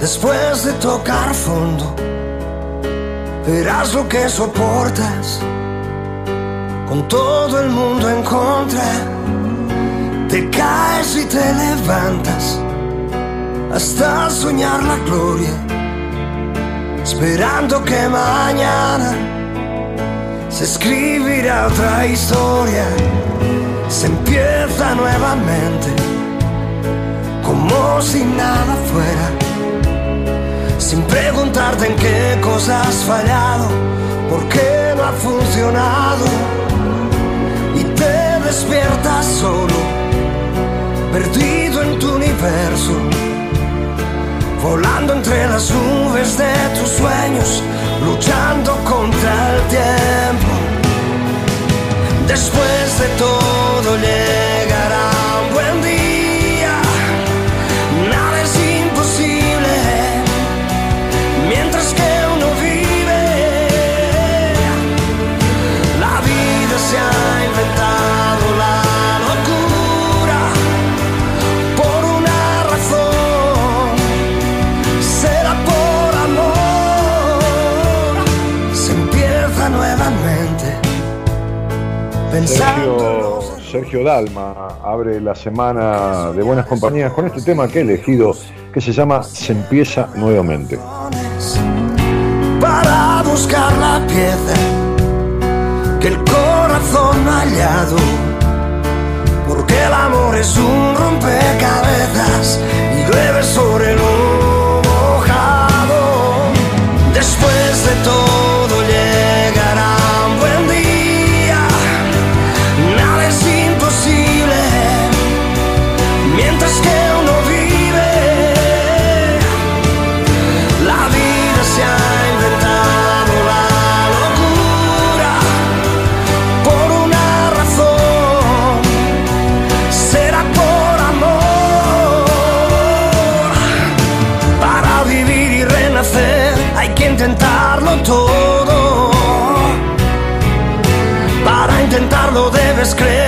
después de tocar fondo, verás lo que soportas con todo el mundo en contra. Te caes y te levantas hasta soñar la gloria, esperando que mañana se escribirá otra historia. Se empieza nuevamente como si nada fuera sin preguntarte en qué cosas has fallado, por qué no ha funcionado. Y te despiertas solo, perdido en tu universo, volando entre las nubes de tus sueños, luchando contra el tiempo. Después de todo llegará Sergio, Sergio Dalma abre la semana de Buenas Compañías con este tema que he elegido que se llama Se empieza nuevamente. Para buscar la pieza que el corazón ha hallado, porque el amor es un rompecabezas y llueve sobre lo mojado. Después de todo intentarlo debes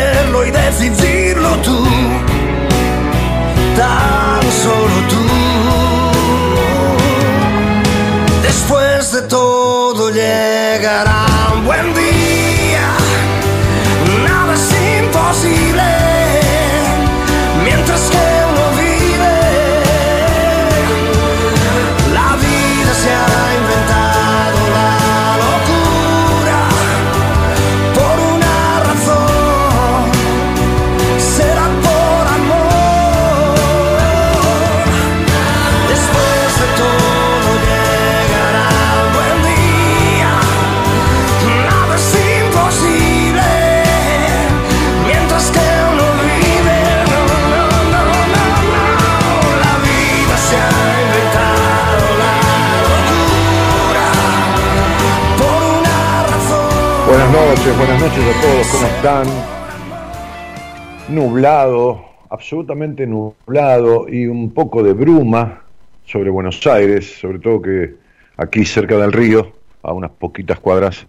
están? Nublado, absolutamente nublado y un poco de bruma sobre Buenos Aires, sobre todo que aquí cerca del río, a unas poquitas cuadras,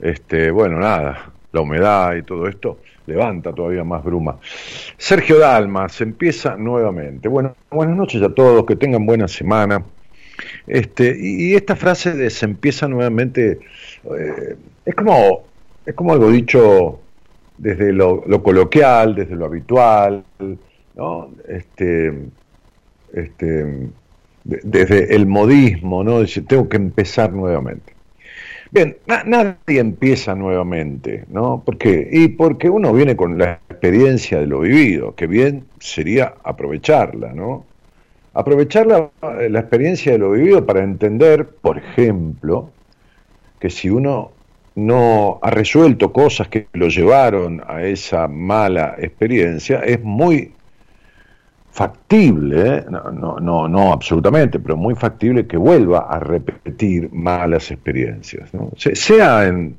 este, bueno, nada, la humedad y todo esto levanta todavía más bruma. Sergio Dalma, se empieza nuevamente. Bueno, buenas noches a todos, que tengan buena semana. Este, y, esta frase de se empieza nuevamente eh, es como es como algo dicho desde lo, coloquial, desde lo habitual, ¿no? Este, este, desde el modismo, ¿no? Dice, tengo que empezar nuevamente. Bien, nadie empieza nuevamente, ¿no? ¿Por qué? Y porque uno viene con la experiencia de lo vivido, que bien sería aprovecharla, ¿no? Aprovechar la, la experiencia de lo vivido para entender, por ejemplo, que si uno no ha resuelto cosas que lo llevaron a esa mala experiencia, es muy factible, ¿eh? no, no, no, absolutamente, pero muy factible que vuelva a repetir malas experiencias, sea en,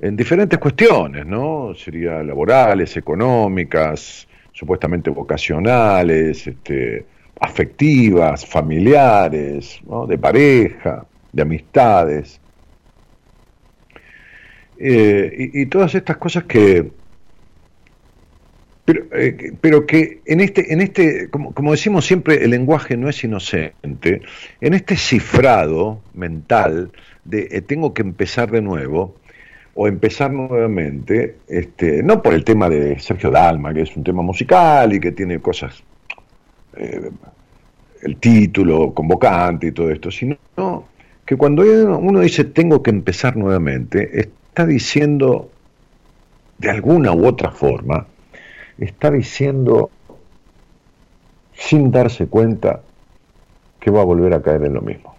en diferentes cuestiones, ¿no? Sería laborales, económicas, supuestamente vocacionales, este, afectivas, familiares, de pareja, de amistades. Eh, y, todas estas cosas que, pero, eh, pero que en este, en este como, como, decimos siempre, el lenguaje no es inocente. En este cifrado mental de eh, tengo que empezar de nuevo o empezar nuevamente, este, no por el tema de Sergio Dalma, que es un tema musical y que tiene cosas, eh, el título convocante y todo esto, sino que cuando uno dice tengo que empezar nuevamente, está diciendo de alguna u otra forma, está diciendo sin darse cuenta que va a volver a caer en lo mismo.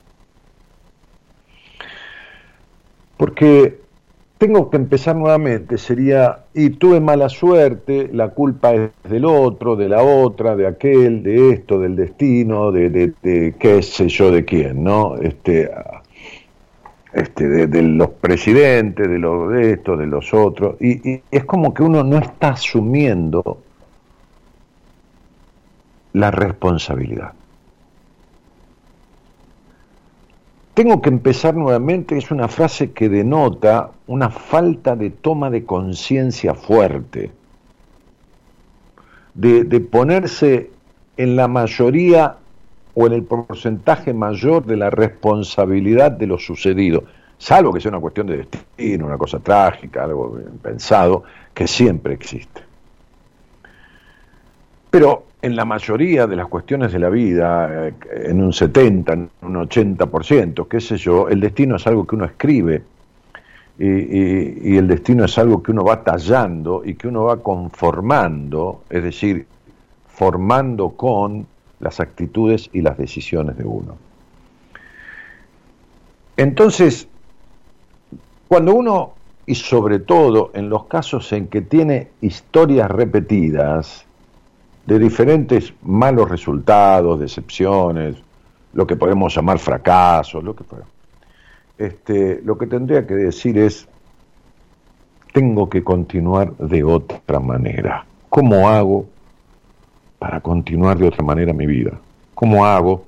Porque tengo que empezar nuevamente, sería, y tuve mala suerte, la culpa es del otro, de la otra, de aquel, de esto, del destino, de, de, qué sé yo de quién, ¿no? Este, este, de, los presidentes, de, los, de estos, de los otros, y es como que uno no está asumiendo la responsabilidad. Tengo que empezar nuevamente, es una frase que denota una falta de toma de conciencia fuerte, de, de, ponerse en la mayoría o en el porcentaje mayor de la responsabilidad de lo sucedido, salvo que sea una cuestión de destino, una cosa trágica, algo pensado, que siempre existe. Pero en la mayoría de las cuestiones de la vida, eh, en un 70, en un 80%, qué sé yo, el destino es algo que uno escribe y, el destino es algo que uno va tallando y que uno va conformando, es decir, formando con las actitudes y las decisiones de uno. Entonces, cuando uno, y sobre todo en los casos en que tiene historias repetidas, de diferentes malos resultados, decepciones, lo que podemos llamar fracasos, lo que fuera. Este, lo que tendría que decir es, tengo que continuar de otra manera. ¿Cómo hago para continuar de otra manera mi vida? ¿Cómo hago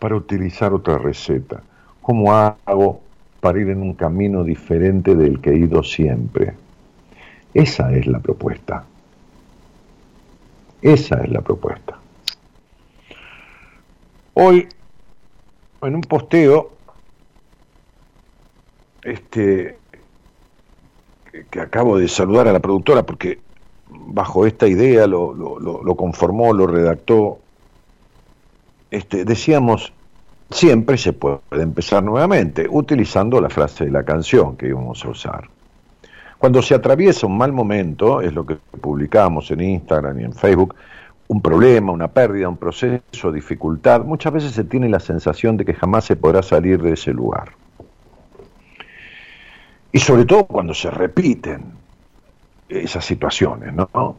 para utilizar otra receta? ¿Cómo hago para ir en un camino diferente del que he ido siempre? Esa es la propuesta. Esa es la propuesta. Hoy, en un posteo, este, que acabo de saludar a la productora porque bajo esta idea lo, lo, conformó, lo redactó, este, decíamos, siempre se puede empezar nuevamente, utilizando la frase de la canción que íbamos a usar. Cuando se atraviesa un mal momento, es lo que publicamos en Instagram y en Facebook, un problema, una pérdida, un proceso, dificultad, muchas veces se tiene la sensación de que jamás se podrá salir de ese lugar. Y sobre todo cuando se repiten esas situaciones, ¿no?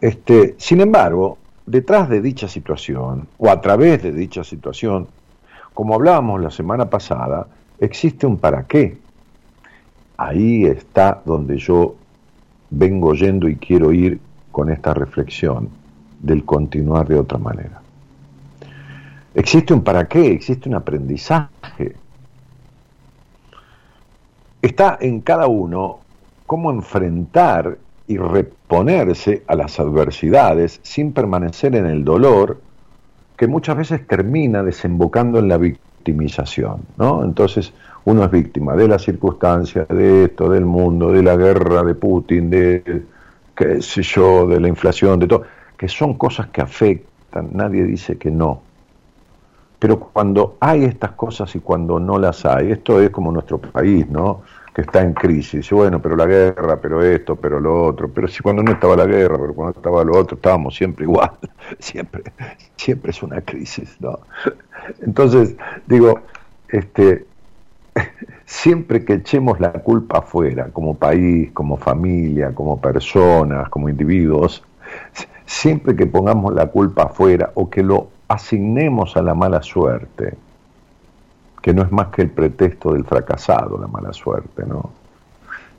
Este, sin embargo, detrás de dicha situación, o a través de dicha situación, como hablábamos la semana pasada, existe un para qué ahí está donde yo vengo yendo y quiero ir con esta reflexión del continuar de otra manera. Existe un para qué, existe un aprendizaje. Está en cada uno cómo enfrentar y reponerse a las adversidades sin permanecer en el dolor que muchas veces termina desembocando en la victimización, ¿no? Entonces, uno es víctima de las circunstancias, de esto, del mundo, de la guerra, de Putin, de qué sé yo, de la inflación, de todo, que son cosas que afectan, nadie dice que no, Pero cuando hay estas cosas y cuando no las hay, esto es como nuestro país, ¿no? Que está en crisis. Bueno, pero la guerra, pero esto, pero lo otro. Pero si cuando no estaba la guerra, pero cuando estaba lo otro, estábamos siempre igual. Siempre, siempre es una crisis, ¿no? Entonces, digo, este, siempre que echemos la culpa afuera, como país, como familia, como personas, como individuos, siempre que pongamos la culpa afuera o que lo asignemos a la mala suerte, que no es más que el pretexto del fracasado, la mala suerte, ¿no?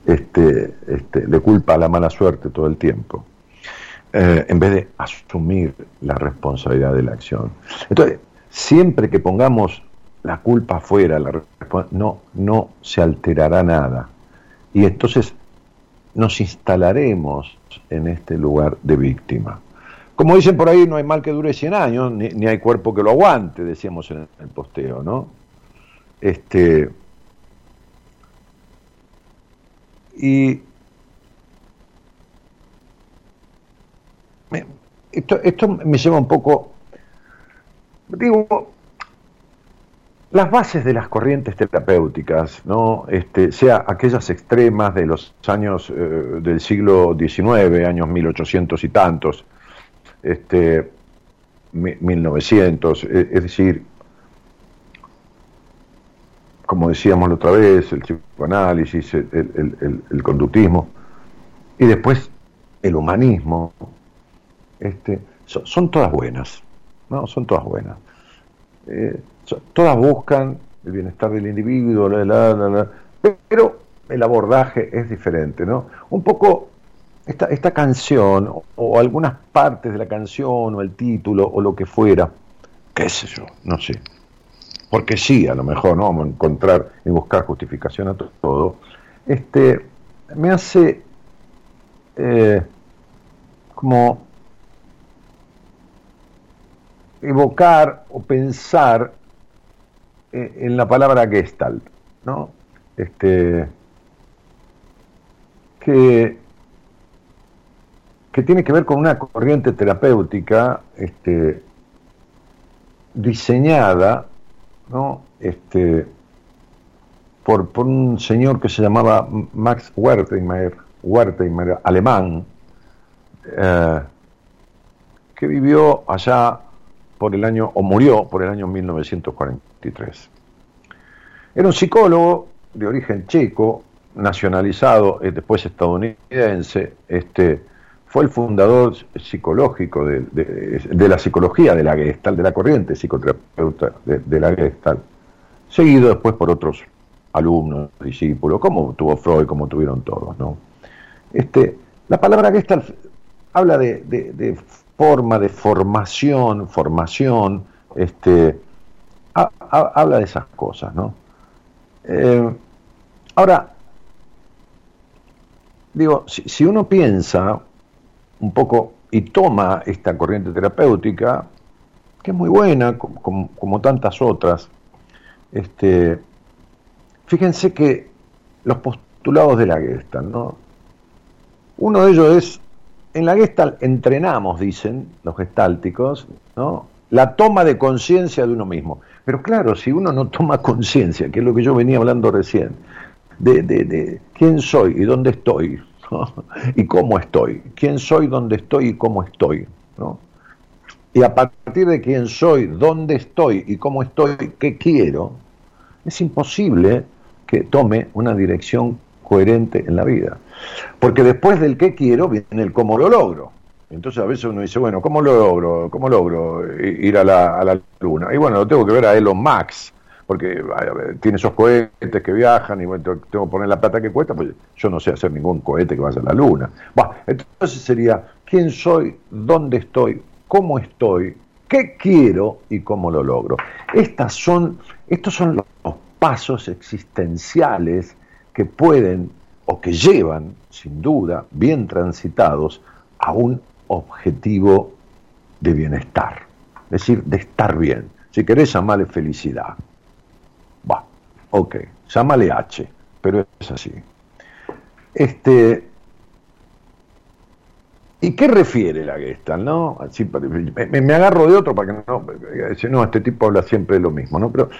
Este, este, le culpa a la mala suerte todo el tiempo, eh, en vez de asumir la responsabilidad de la acción. Entonces, siempre que pongamos la culpa afuera, la no, no se alterará nada. Y entonces nos instalaremos en este lugar de víctima. Como dicen por ahí, no hay mal que dure 100 años, ni, hay cuerpo que lo aguante, decíamos en el posteo, ¿no? Este, y esto, esto me lleva un poco, digo, las bases de las corrientes terapéuticas, ¿no? Este, sea aquellas extremas de los años eh, del siglo XIX, años 1800 y tantos, este, 1900, e, es decir, como decíamos la otra vez, el psicoanálisis, el, conductismo, y después el humanismo, este, son, todas buenas, ¿no? Son todas buenas. Eh, todas buscan el bienestar del individuo, pero el abordaje es diferente, ¿no? Un poco esta, esta canción, o, algunas partes de la canción, o el título, o lo que fuera, qué sé yo, no sé. Porque sí, a lo mejor no vamos a encontrar y buscar justificación a todo. Este, me hace eh, como evocar o pensar eh, en la palabra Gestalt, ¿no? Este, que, que tiene que ver con una corriente terapéutica este, diseñada este, por, por, un señor que se llamaba Max Wertheimer, Wertheimer alemán, eh, que vivió allá por el año, o murió por el año 1943. Era un psicólogo de origen checo, nacionalizado, eh, después estadounidense, este, fue el fundador psicológico de, la psicología de la Gestalt, de la corriente psicoterapeuta de, la Gestalt, seguido después por otros alumnos, discípulos, como tuvo Freud, como tuvieron todos. ¿no? Este, la palabra Gestalt habla de, forma, de formación, formación, este, habla de esas cosas, ¿no? Eh, ahora, digo, si, uno piensa un poco y toma esta corriente terapéutica, que es muy buena, como, tantas otras, este, fíjense que los postulados de la Gestalt, ¿no? Uno de ellos es en la Gestalt entrenamos, dicen los gestálticos, ¿no? la toma de conciencia de uno mismo. Pero claro, si uno no toma conciencia, que es lo que yo venía hablando recién, de, de, quién soy y dónde estoy, y cómo estoy, quién soy, dónde estoy y cómo estoy, ¿no? y a partir de quién soy, dónde estoy y cómo estoy, qué quiero, es imposible que tome una dirección coherente en la vida. Porque después del qué quiero viene el cómo lo logro. Entonces a veces uno dice, bueno, ¿cómo lo logro? ¿Cómo logro ir a la, a la luna? Y bueno, lo tengo que ver a Elon Max, porque tiene esos cohetes que viajan y bueno, tengo que poner la plata que cuesta, pues yo no sé hacer ningún cohete que vaya a la luna. Entonces sería, ¿quién soy? ¿Dónde estoy? ¿Cómo estoy? ¿Qué quiero? ¿Y cómo lo logro? Estas son, estos son los pasos existenciales que pueden o que llevan, sin duda, bien transitados, a un objetivo de bienestar, es decir, de estar bien. Si querés llamarle felicidad, ok, llámale H, pero es así. Este, ¿Y qué refiere la Gestalt? ¿no? me, agarro de otro para que no, no, este tipo habla siempre de lo mismo, ¿no? Pero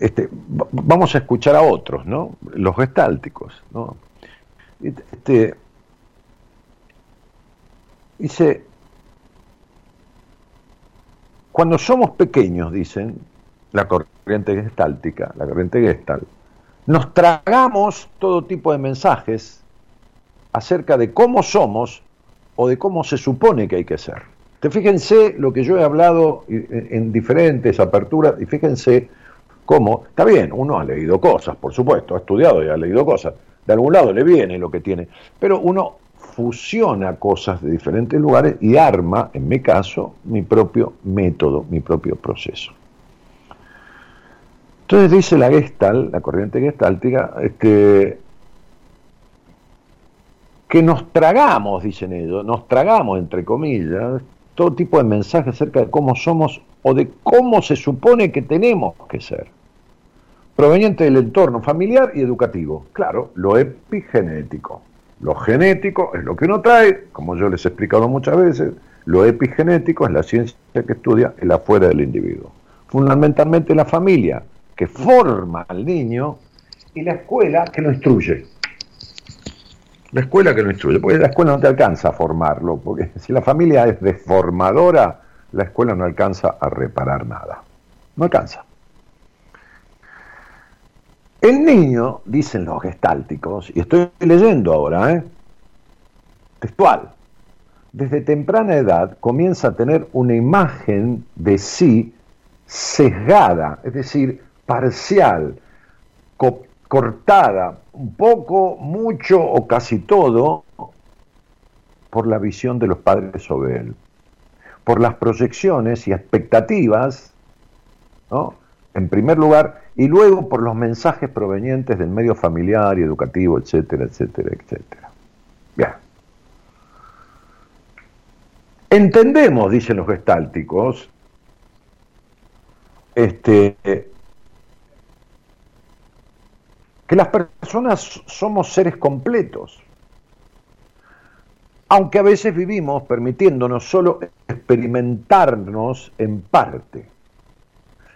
este, vamos a escuchar a otros, ¿no? Los gestálticos, ¿no? Este, dice, cuando somos pequeños, dicen, la corriente gestáltica, la corriente gestalt, nos tragamos todo tipo de mensajes acerca de cómo somos o de cómo se supone que hay que ser. Te fíjense lo que yo he hablado en diferentes aperturas y fíjense cómo, está bien, uno ha leído cosas, por supuesto, ha estudiado y ha leído cosas, de algún lado le viene lo que tiene, pero uno fusiona cosas de diferentes lugares y arma, en mi caso, mi propio método, mi propio proceso. Entonces dice la Gestalt, la corriente gestáltica, este, que nos tragamos, dicen ellos, nos tragamos, entre comillas, todo tipo de mensajes acerca de cómo somos o de cómo se supone que tenemos que ser, proveniente del entorno familiar y educativo. Claro, lo epigenético. Lo genético es lo que uno trae, como yo les he explicado muchas veces, lo epigenético es la ciencia que estudia el afuera del individuo. Fundamentalmente la familia, que forma al niño, y la escuela que lo instruye. La escuela que lo instruye, porque la escuela no te alcanza a formarlo, porque si la familia es deformadora, la escuela no alcanza a reparar nada. No alcanza. El niño, dicen los gestálticos, y estoy leyendo ahora, ¿eh? textual, desde temprana edad comienza a tener una imagen de sí sesgada, es decir, parcial, cortada, un poco, mucho o casi todo por la visión de los padres sobre él, por las proyecciones y expectativas, ¿no? en primer lugar, y luego por los mensajes provenientes del medio familiar y educativo, etcétera, etcétera, etcétera. Bien. Entendemos, dicen los gestálticos, este, que las personas somos seres completos, aunque a veces vivimos permitiéndonos solo experimentarnos en parte.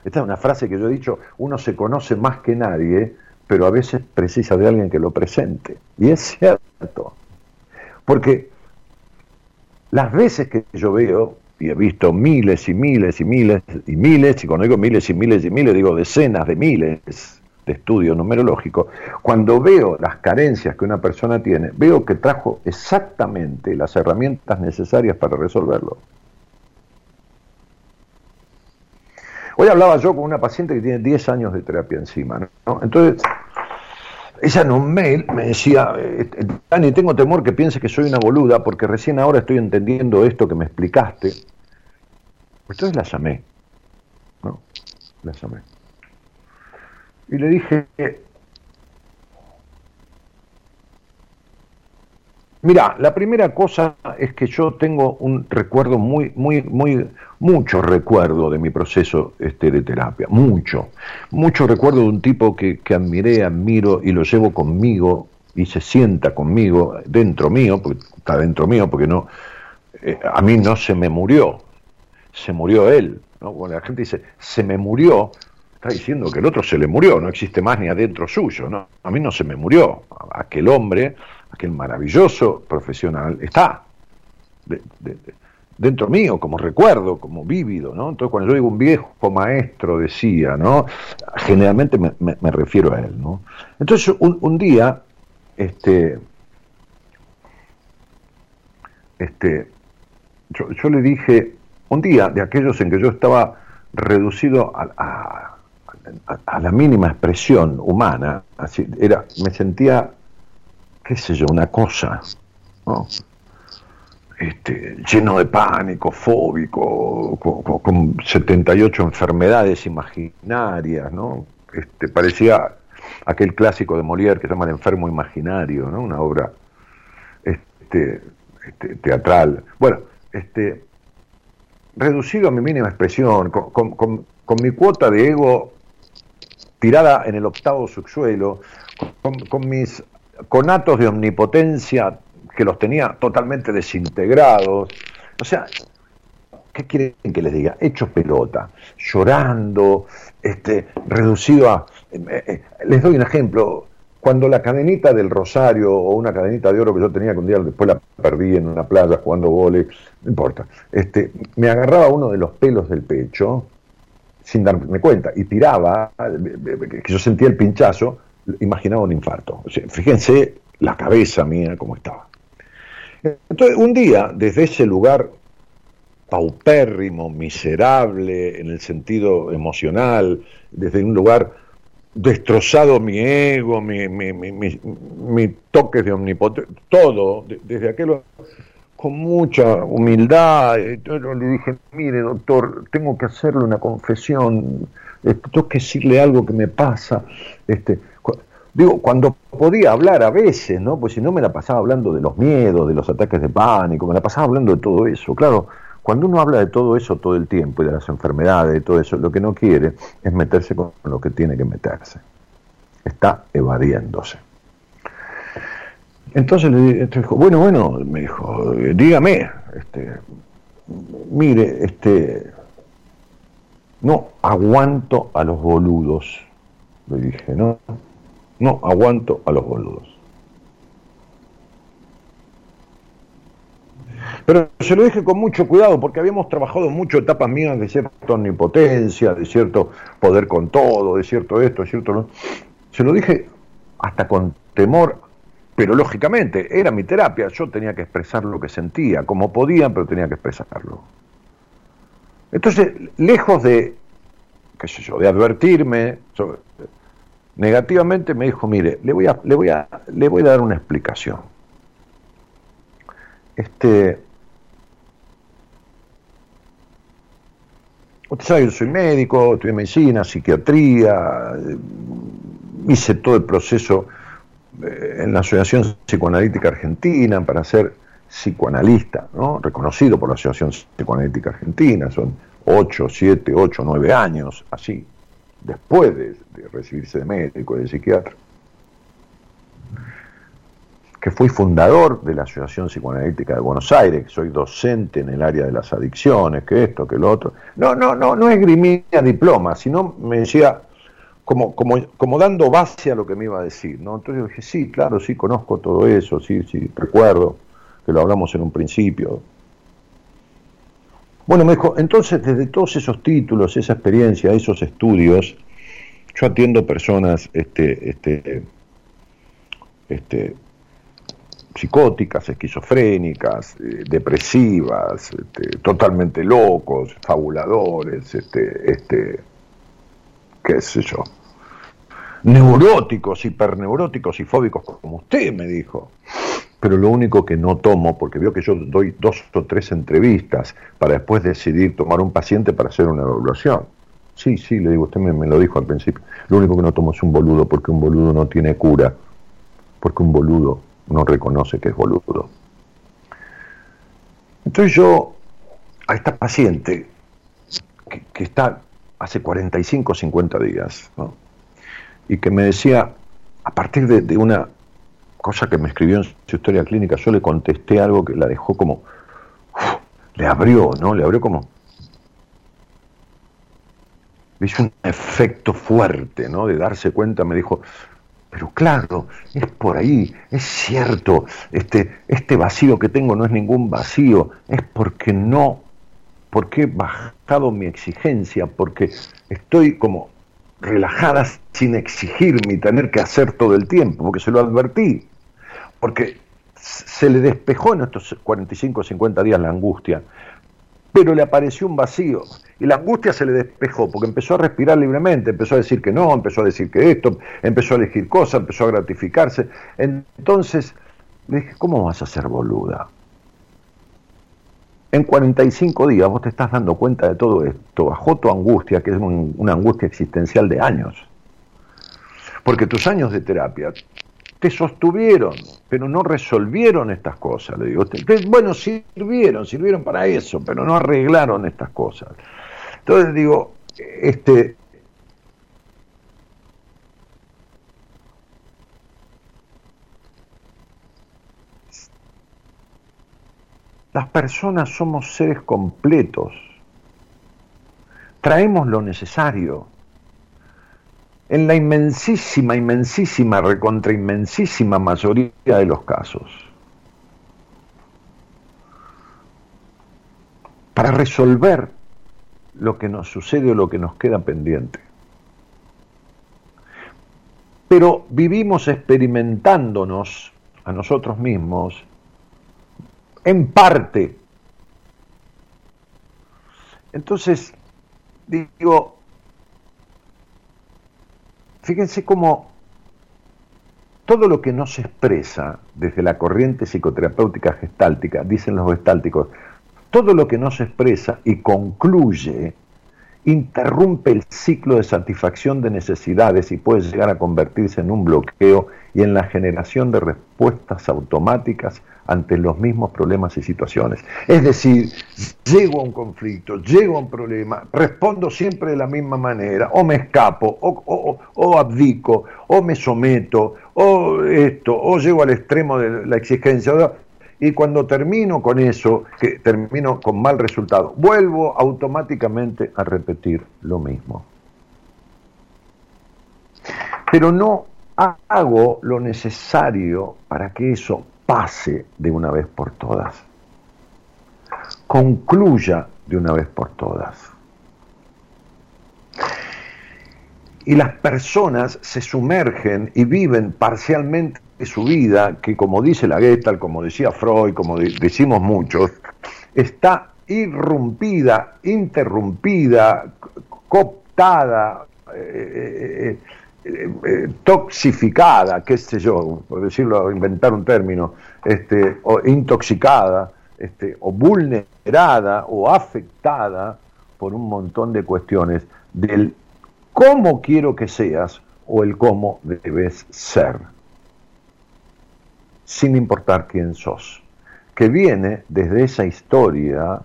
Esta es una frase que yo he dicho, uno se conoce más que nadie, pero a veces precisa de alguien que lo presente. Y es cierto, porque las veces que yo veo, y he visto miles y miles y miles y miles, y cuando digo miles y miles y miles, digo decenas de miles, de estudio numerológico, cuando veo las carencias que una persona tiene, veo que trajo exactamente las herramientas necesarias para resolverlo. Hoy hablaba yo con una paciente que tiene 10 años de terapia encima, ¿no? Entonces, ella en un mail me decía, eh, Dani, tengo temor que piense que soy una boluda porque recién ahora estoy entendiendo esto que me explicaste. Entonces la llamé, ¿no? La llamé y le dije, mira, la primera cosa es que yo tengo un recuerdo muy, muy, muy, mucho recuerdo de mi proceso este, de terapia, mucho, mucho recuerdo de un tipo que, que admiré, admiro y lo llevo conmigo y se sienta conmigo dentro mío, porque está dentro mío, porque no, eh, a mí no se me murió, se murió él. ¿no? Cuando la gente dice, se me murió, está diciendo que el otro se le murió, no existe más ni adentro suyo. ¿no? A mí no se me murió. Aquel hombre, aquel maravilloso profesional, está dentro mío, como recuerdo, como vívido. ¿no? Entonces, cuando yo digo un viejo maestro, decía, ¿no? generalmente me, refiero a él. ¿no? Entonces, un, día, este, este, yo, le dije, un día de aquellos en que yo estaba reducido a a, la mínima expresión humana, así, era, me sentía, qué sé yo, una cosa, este, lleno de pánico, fóbico, con, 78 enfermedades imaginarias, ¿no? Este, parecía aquel clásico de Molière que se llama El enfermo imaginario, ¿no? Una obra este, este, teatral. Bueno, este, reducido a mi mínima expresión, con, con mi cuota de ego tirada en el octavo subsuelo, con, mis conatos de omnipotencia que los tenía totalmente desintegrados. O sea, ¿qué quieren que les diga? Hecho pelota, llorando, este, reducido a... Eh, eh, les doy un ejemplo. Cuando la cadenita del Rosario o una cadenita de oro que yo tenía que un día después la perdí en una playa jugando vole, no importa, este, me agarraba uno de los pelos del pecho sin darme cuenta y tiraba, que yo sentía el pinchazo, imaginaba un infarto. fíjense la cabeza mía cómo estaba. Entonces, un día, desde ese lugar paupérrimo, miserable, en el sentido emocional, desde un lugar destrozado mi ego, mi, mi, mi, mi toque de omnipotencia, todo, desde aquel con mucha humildad, le dije, mire doctor, tengo que hacerle una confesión, este, tengo que decirle algo que me pasa, este, digo, cuando podía hablar a veces, ¿no? Pues si no me la pasaba hablando de los miedos, de los ataques de pánico, me la pasaba hablando de todo eso, claro, cuando uno habla de todo eso todo el tiempo y de las enfermedades y todo eso, lo que no quiere es meterse con lo que tiene que meterse. Está evadiéndose. Entonces le dijo, bueno, bueno, me dijo, dígame, este, mire, este, no aguanto a los boludos. Le dije, no, no aguanto a los boludos. Pero se lo dije con mucho cuidado porque habíamos trabajado mucho etapas mías de cierta omnipotencia, de cierto poder con todo, de cierto esto, de cierto no. Se lo dije hasta con temor, pero lógicamente era mi terapia, yo tenía que expresar lo que sentía, como podía, pero tenía que expresarlo. Entonces, lejos de, de advertirme negativamente, me dijo, mire, le voy a, le voy a, le voy a dar una explicación. Este, Usted sabe, yo soy médico, estudié medicina, psiquiatría, hice todo el proceso en la Asociación Psicoanalítica Argentina para ser psicoanalista, ¿no? reconocido por la Asociación Psicoanalítica Argentina, son 8, 7, 8, 9 años, así, después de, de recibirse de médico, de psiquiatra que fui fundador de la Asociación Psicoanalítica de Buenos Aires, soy docente en el área de las adicciones, que esto, que lo otro. No, no, no, no esgrimía diploma, sino me decía, como, como, como dando base a lo que me iba a decir, ¿no? Entonces yo dije, sí, claro, sí, conozco todo eso, sí, sí, recuerdo que lo hablamos en un principio. Bueno, me dijo, entonces desde todos esos títulos, esa experiencia, esos estudios, yo atiendo personas, este, este, este, psicóticas, esquizofrénicas, eh, depresivas, este, totalmente locos, fabuladores, este, este, qué sé yo, neuróticos, hiperneuróticos y fóbicos como usted me dijo. Pero lo único que no tomo, porque veo que yo doy dos o tres entrevistas para después decidir tomar un paciente para hacer una evaluación. Sí, sí, le digo, usted me, lo dijo al principio. Lo único que no tomo es un boludo, porque un boludo no tiene cura. Porque un boludo no reconoce que es boludo. Entonces yo, a esta paciente, que, está hace 45 o 50 días, y que me decía, a partir de, una cosa que me escribió en su historia clínica, yo le contesté algo que la dejó como, le abrió, ¿no? Le abrió como, hizo un efecto fuerte, ¿no? De darse cuenta, me dijo, pero claro, es por ahí, es cierto, este, este vacío que tengo no es ningún vacío, es porque no, porque he bajado mi exigencia, porque estoy como relajada sin exigirme y tener que hacer todo el tiempo, porque se lo advertí, porque se le despejó en estos 45 o 50 días la angustia, pero le apareció un vacío y la angustia se le despejó porque empezó a respirar libremente, empezó a decir que no, empezó a decir que esto, empezó a elegir cosas, empezó a gratificarse. Entonces le dije, ¿cómo vas a ser boluda? En 45 días vos te estás dando cuenta de todo esto, bajó tu angustia, que es una angustia existencial de años. Porque tus años de terapia te sostuvieron, pero no resolvieron estas cosas, le digo. Bueno, sirvieron, sirvieron para eso, pero no arreglaron estas cosas. Entonces digo, este, Las personas somos seres completos. Traemos lo necesario. En la inmensísima, inmensísima, recontra inmensísima mayoría de los casos. Para resolver lo que nos sucede o lo que nos queda pendiente. Pero vivimos experimentándonos a nosotros mismos en parte. Entonces, digo, fíjense cómo todo lo que no se expresa desde la corriente psicoterapéutica gestáltica, dicen los gestálticos, todo lo que no se expresa y concluye interrumpe el ciclo de satisfacción de necesidades y puede llegar a convertirse en un bloqueo y en la generación de respuestas automáticas ante los mismos problemas y situaciones. Es decir, llego a un conflicto, llego a un problema, respondo siempre de la misma manera, o me escapo, o, abdico, o me someto, o esto, o llego al extremo de la exigencia. Y cuando termino con eso, que termino con mal resultado, vuelvo automáticamente a repetir lo mismo. Pero no hago lo necesario para que eso pase de una vez por todas, concluya de una vez por todas. Y las personas se sumergen y viven parcialmente su vida, que como dice la Gestalt, como decía Freud, como decimos muchos, está irrumpida, interrumpida, cooptada, eh, eh, eh, toxificada, qué sé yo, por decirlo, inventar un término, este, o intoxicada, este, o vulnerada o afectada por un montón de cuestiones del cómo quiero que seas o el cómo debes ser, sin importar quién sos, que viene desde esa historia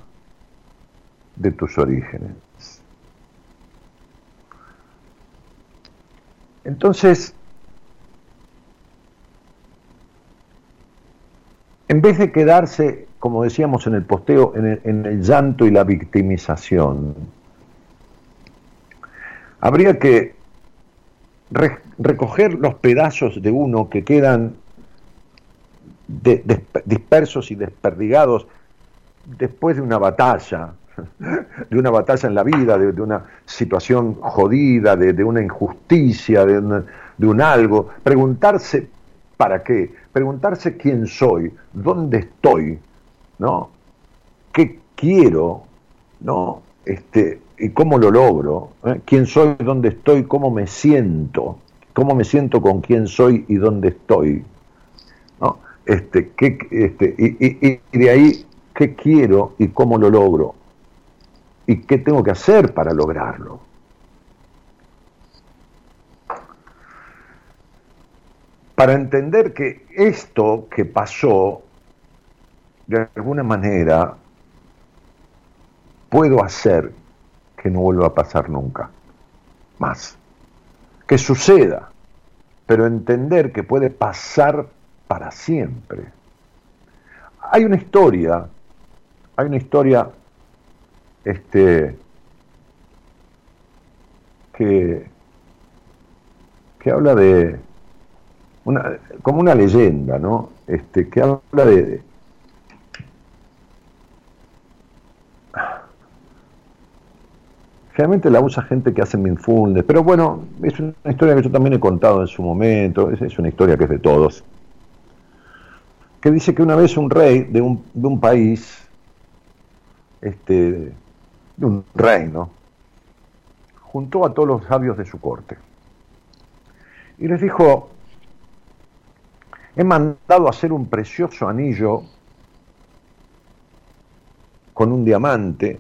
de tus orígenes. Entonces, en vez de quedarse, como decíamos en el posteo, en el, llanto y la victimización, habría que recoger los pedazos de uno que quedan dispersos y desperdigados después de una batalla, de una batalla en la vida, de, una situación jodida, de, una injusticia, de, un algo, preguntarse para qué, preguntarse quién soy, dónde estoy, ¿no? ¿Qué quiero, ¿no? Este, y cómo lo logro, ¿eh? quién soy, dónde estoy, cómo me siento, cómo me siento con quién soy y dónde estoy, ¿no? Este, qué, este, y, y de ahí qué quiero y cómo lo logro y qué tengo que hacer para lograrlo. Para entender que esto que pasó, de alguna manera, puedo hacer que no vuelva a pasar nunca más. Que suceda, pero entender que puede pasar para siempre. Hay una historia, hay una historia este, que, que habla de, una, como una leyenda, ¿no? Este, que habla de, Generalmente la usa gente que hace minfundes, pero bueno, es una historia que yo también he contado en su momento, es una historia que es de todos. Que dice que una vez un rey de un, de un país, este, de un reino, juntó a todos los sabios de su corte y les dijo, he mandado hacer un precioso anillo con un diamante,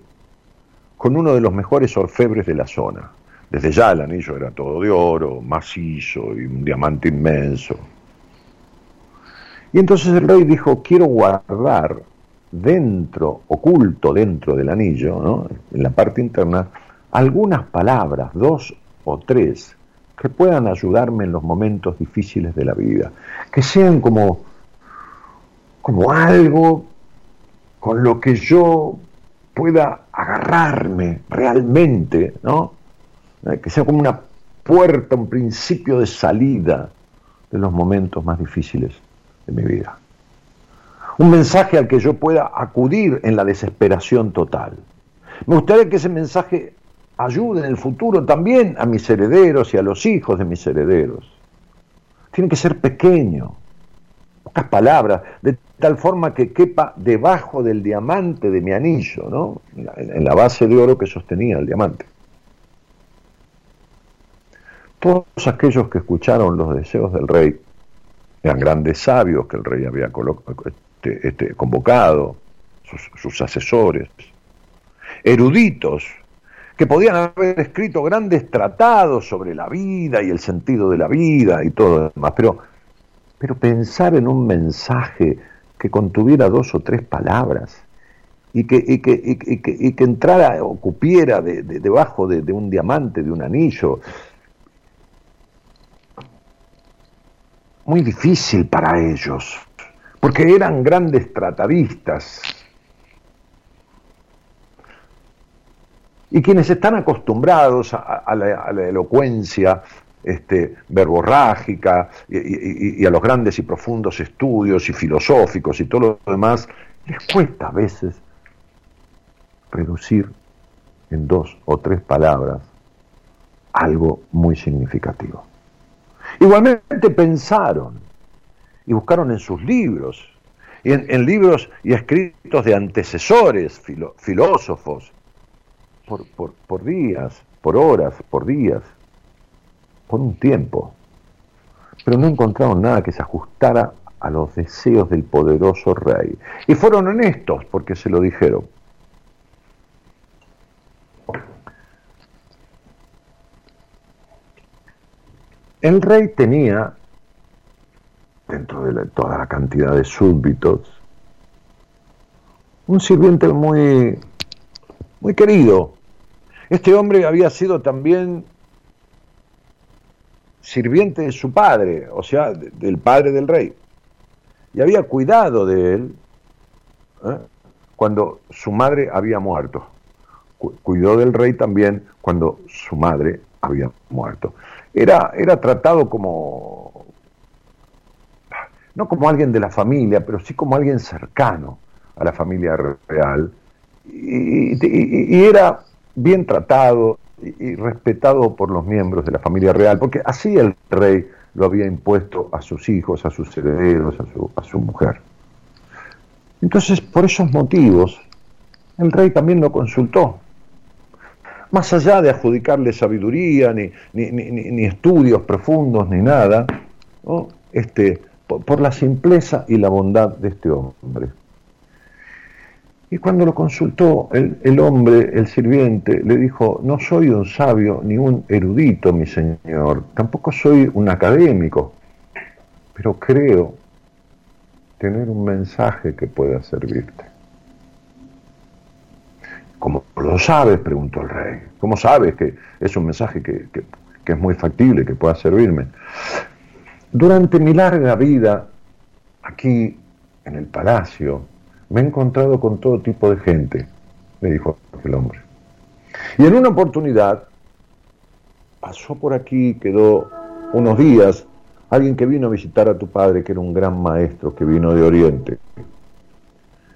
con uno de los mejores orfebres de la zona. Desde ya el anillo era todo de oro, macizo y un diamante inmenso. Y entonces el rey dijo, quiero guardar dentro, oculto dentro del anillo, ¿no? en la parte interna, algunas palabras, dos o tres, que puedan ayudarme en los momentos difíciles de la vida, que sean como, como algo, con lo que yo pueda agarrarme realmente, ¿no? Eh, que sea como una puerta, un principio de salida de los momentos más difíciles de mi vida. Un mensaje al que yo pueda acudir en la desesperación total. Me gustaría que ese mensaje ayude en el futuro también a mis herederos y a los hijos de mis herederos. Tiene que ser pequeño, pocas palabras, de tal forma que quepa debajo del diamante de mi anillo, ¿no? en la base de oro que sostenía el diamante. Todos aquellos que escucharon los deseos del rey eran grandes sabios que el rey había este, este, convocado, sus asesores, eruditos que podían haber escrito grandes tratados sobre la vida y el sentido de la vida y todo lo demás, pero, pero pensar en un mensaje que contuviera dos o tres palabras y que, y que, y que, y que entrara o cupiera de, debajo de, de un diamante, de un anillo, muy difícil para ellos, porque eran grandes tratadistas. Y quienes están acostumbrados a, la, elocuencia este, verborrágica y, a los grandes y profundos estudios y filosóficos y todo lo demás, les cuesta a veces reducir en dos o tres palabras algo muy significativo. Igualmente pensaron y buscaron en sus libros, y en, libros y escritos de antecesores, filósofos, por, por días, por horas, por días, por un tiempo, pero no encontraron nada que se ajustara a los deseos del poderoso rey. Y fueron honestos porque se lo dijeron. El rey tenía, dentro de toda la cantidad de súbditos, un sirviente muy, muy querido. Este hombre había sido también sirviente de su padre, o sea, del padre del rey. Y había cuidado de él ¿eh? cuando su madre había muerto. Cuidó del rey también cuando su madre había muerto era, era tratado como, no como alguien de la familia, pero sí como alguien cercano a la familia real. Y, era bien tratado y, respetado por los miembros de la familia real, porque así el rey lo había impuesto a sus hijos, a sus herederos, a su, a su mujer. Entonces, por esos motivos, el rey también lo consultó más allá de adjudicarle sabiduría, ni, ni, estudios profundos, ni nada, este, por, la simpleza y la bondad de este hombre. Y cuando lo consultó, el, el, hombre, el sirviente, le dijo, no soy un sabio ni un erudito, mi señor, tampoco soy un académico, pero creo tener un mensaje que pueda servirte. ¿Cómo lo sabes? preguntó el rey. ¿Cómo sabes que es un mensaje que, es muy factible, que pueda servirme? Durante mi larga vida aquí en el palacio me he encontrado con todo tipo de gente, me dijo el hombre. Y en una oportunidad pasó por aquí, quedó unos días, alguien que vino a visitar a tu padre, que era un gran maestro que vino de Oriente.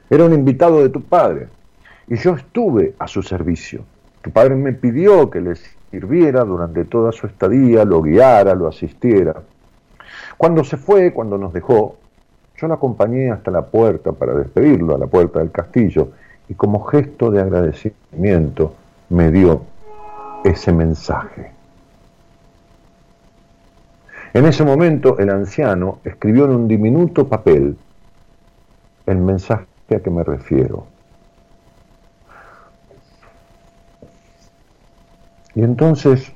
Era un invitado de tu padre y yo estuve a su servicio. Tu padre me pidió que le sirviera durante toda su estadía, lo guiara, lo asistiera. Cuando se fue, cuando nos dejó, yo lo acompañé hasta la puerta para despedirlo, a la puerta del castillo, y como gesto de agradecimiento me dio ese mensaje. En ese momento el anciano escribió en un diminuto papel el mensaje a que me refiero. Y entonces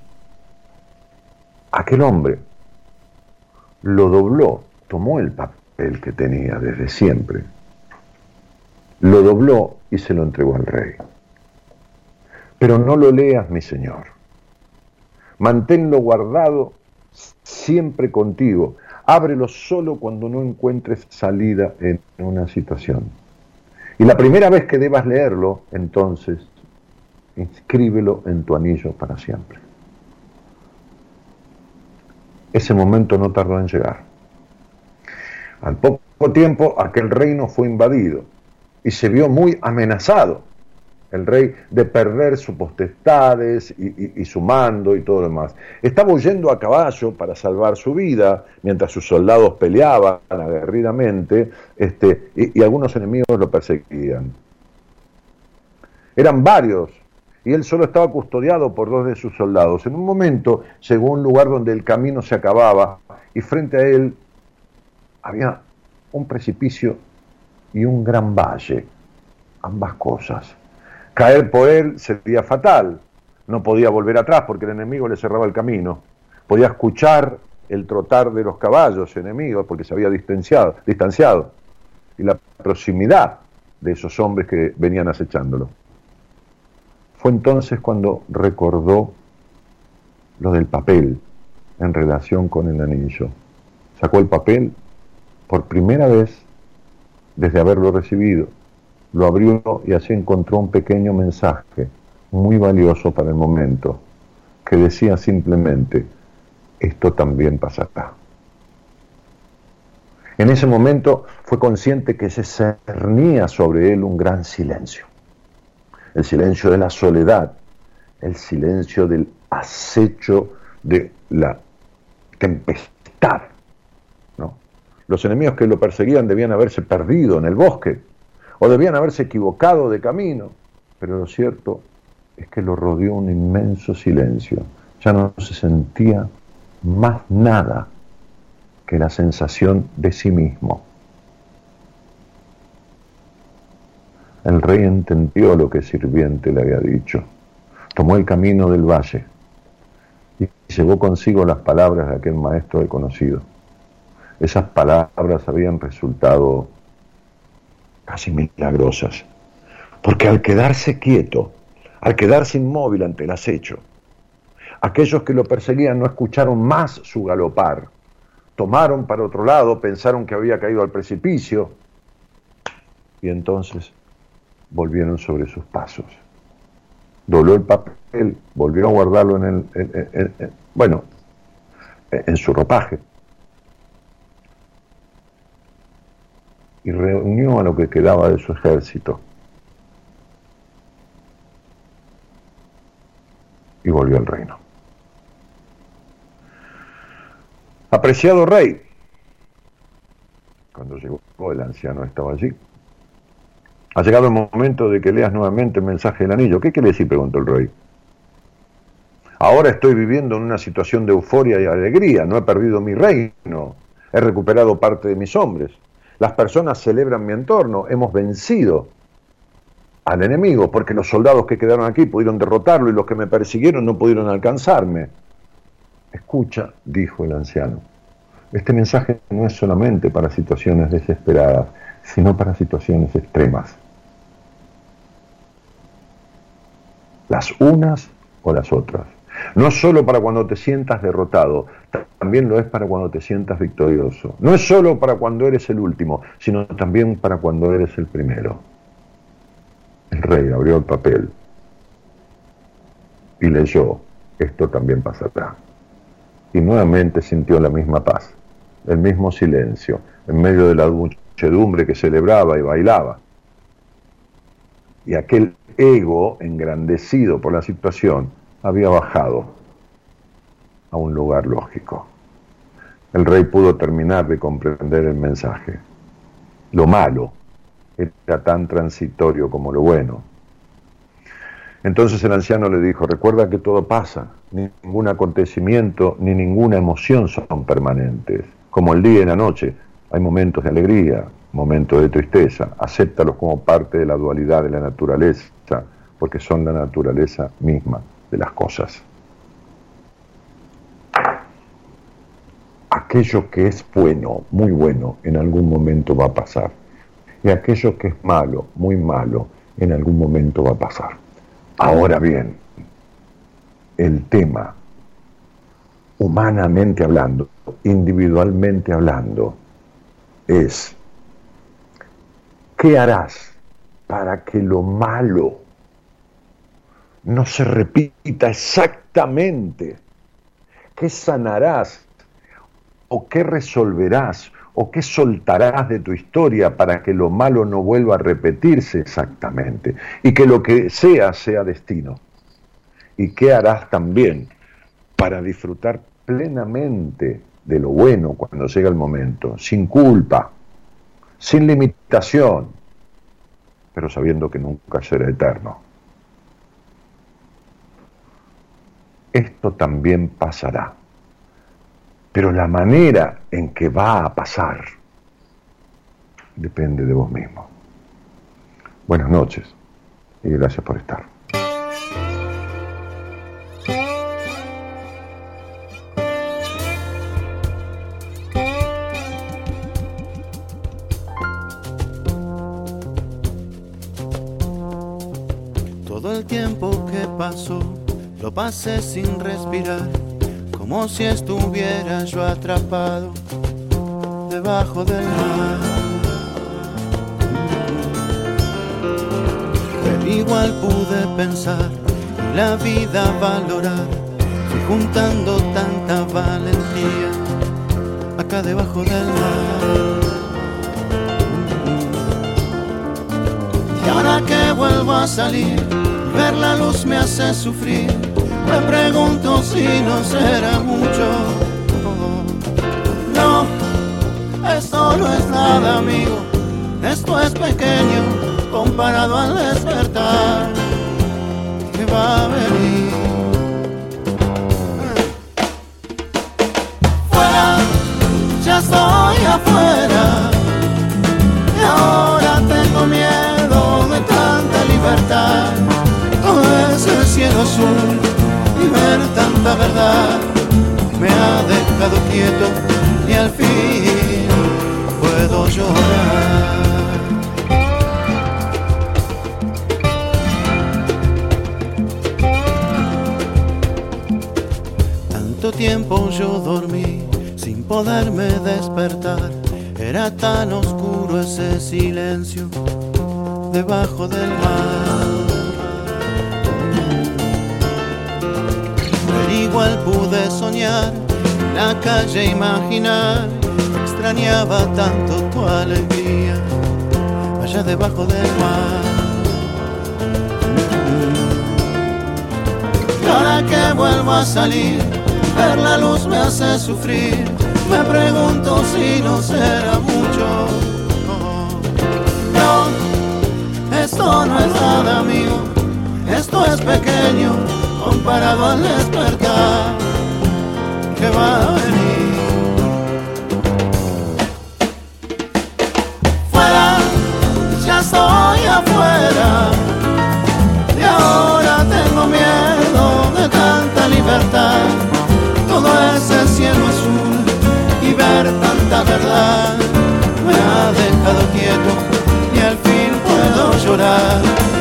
aquel hombre lo dobló, tomó el papel que tenía desde siempre, lo dobló y se lo entregó al rey. Pero no lo leas, mi señor. Manténlo guardado siempre contigo. Ábrelo solo cuando no encuentres salida en una situación. Y la primera vez que debas leerlo, entonces, inscríbelo en tu anillo para siempre. Ese momento no tardó en llegar. Al poco tiempo, aquel reino fue invadido y se vio muy amenazado el rey de perder sus potestades y, su mando y todo lo demás. Estaba huyendo a caballo para salvar su vida, mientras sus soldados peleaban aguerridamente este, y, y algunos enemigos lo perseguían. Eran varios, y él solo estaba custodiado por dos de sus soldados. En un momento llegó un lugar donde el camino se acababa y frente a él había un precipicio y un gran valle, ambas cosas. Caer por él sería fatal. No podía volver atrás porque el enemigo le cerraba el camino. Podía escuchar el trotar de los caballos enemigos porque se había distanciado, distanciado. Y la proximidad de esos hombres que venían acechándolo. Fue entonces cuando recordó lo del papel en relación con el anillo. Sacó el papel por primera vez desde haberlo recibido lo abrió y así encontró un pequeño mensaje muy valioso para el momento, que decía simplemente, esto también pasará. En ese momento fue consciente que se cernía sobre él un gran silencio, el silencio de la soledad, el silencio del acecho de la tempestad. ¿no? Los enemigos que lo perseguían debían haberse perdido en el bosque, o debían haberse equivocado de camino, pero lo cierto es que lo rodeó un inmenso silencio. Ya no se sentía más nada que la sensación de sí mismo. El rey entendió lo que sirviente le había dicho. Tomó el camino del valle y llevó consigo las palabras de aquel maestro desconocido. Esas palabras habían resultado casi milagrosas. Porque al quedarse quieto, al quedarse inmóvil ante el acecho, aquellos que lo perseguían no escucharon más su galopar, tomaron para otro lado, pensaron que había caído al precipicio y entonces volvieron sobre sus pasos. Dobló el papel, volvió a guardarlo en el, bueno, en su ropaje y reunió a lo que quedaba de su ejército. Y volvió al reino. Apreciado rey, cuando llegó el anciano estaba allí. Ha llegado el momento de que leas nuevamente el mensaje del anillo. ¿Qué quiere decir? preguntó el rey. Ahora estoy viviendo en una situación de euforia y alegría. No he perdido mi reino. He recuperado parte de mis hombres. Las personas celebran mi entorno, hemos vencido al enemigo, porque los soldados que quedaron aquí pudieron derrotarlo y los que me persiguieron no pudieron alcanzarme. Escucha, dijo el anciano, este mensaje no es solamente para situaciones desesperadas, sino para situaciones extremas. Las unas o las otras. No es solo para cuando te sientas derrotado, también lo es para cuando te sientas victorioso. No es solo para cuando eres el último, sino también para cuando eres el primero. El rey abrió el papel y leyó, esto también pasará. Y nuevamente sintió la misma paz, el mismo silencio, en medio de la muchedumbre que celebraba y bailaba. Y aquel ego engrandecido por la situación había bajado a un lugar lógico. El rey pudo terminar de comprender el mensaje. Lo malo era tan transitorio como lo bueno. Entonces el anciano le dijo, recuerda que todo pasa, ningún acontecimiento ni ninguna emoción son permanentes, como el día y la noche. Hay momentos de alegría, momentos de tristeza, acéptalos como parte de la dualidad de la naturaleza, porque son la naturaleza misma de las cosas. Aquello que es bueno, muy bueno, en algún momento va a pasar. Y aquello que es malo, muy malo, en algún momento va a pasar. Ahora bien, el tema, humanamente hablando, individualmente hablando, es, ¿qué harás para que lo malo no se repita exactamente. ¿Qué sanarás o qué resolverás o qué soltarás de tu historia para que lo malo no vuelva a repetirse exactamente y que lo que sea sea destino? ¿Y qué harás también para disfrutar plenamente de lo bueno cuando llega el momento, sin culpa, sin limitación, pero sabiendo que nunca será eterno? Esto también pasará pero la manera en que va a pasar depende de vos mismo. Buenas noches y gracias por estar. Todo el tiempo que pasó, lo pasé sin respirar como si estuviera yo atrapado debajo del mar. Pero igual pude pensar y la vida valorar, fui juntando tanta valentía acá debajo del mar. Y ahora que vuelvo a salir, ver la luz me hace sufrir me pregunto si no será mucho. No, esto no es nada, amigo. Esto es pequeño comparado al despertar que va a venir. Fuera, ya estoy afuera. Y ahora tengo miedo de tanta libertad. Todo ese cielo azul tanta verdad me ha dejado quieto y al fin puedo llorar. Tanto tiempo yo dormí sin poderme despertar. Era tan oscuro ese silencio debajo del mar. Igual pude soñar, la calle imaginar, extrañaba tanto tu alegría, allá debajo del mar. Ahora que vuelvo a salir, ver la luz me hace sufrir, me pregunto si no será mucho. No, esto no es nada amigo, esto es pequeño comparado al despertar que va a venir. Fuera, ya estoy afuera y ahora tengo miedo de tanta libertad. Todo ese cielo azul y ver tanta verdad me ha dejado quieto y al fin puedo llorar.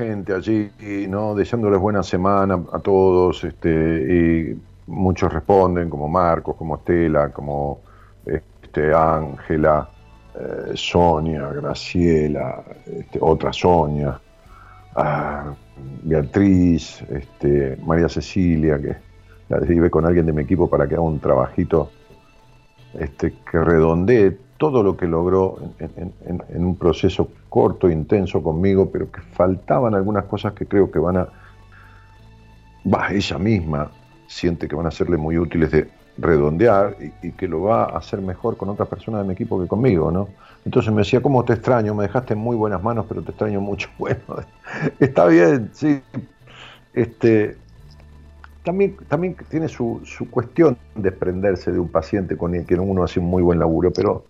Gente allí, ¿no? Deseándoles buena semana a todos, este, y muchos responden, como Marcos, como Estela, como este, Ángela, eh, Sonia, Graciela, este, otra Sonia, Beatriz, este, María Cecilia, que la vive con alguien de mi equipo para que haga un trabajito este, que redondee todo lo que logró en, un proceso corto intenso conmigo, pero que faltaban algunas cosas que creo que van a, va, ella misma siente que van a serle muy útiles de redondear y, que lo va a hacer mejor con otra persona de mi equipo que conmigo, ¿no? Entonces me decía, ¿cómo te extraño? Me dejaste en muy buenas manos, pero te extraño mucho. Bueno, está bien, sí. Este, también, también tiene su, su cuestión desprenderse de un paciente con el que uno hace un muy buen laburo, pero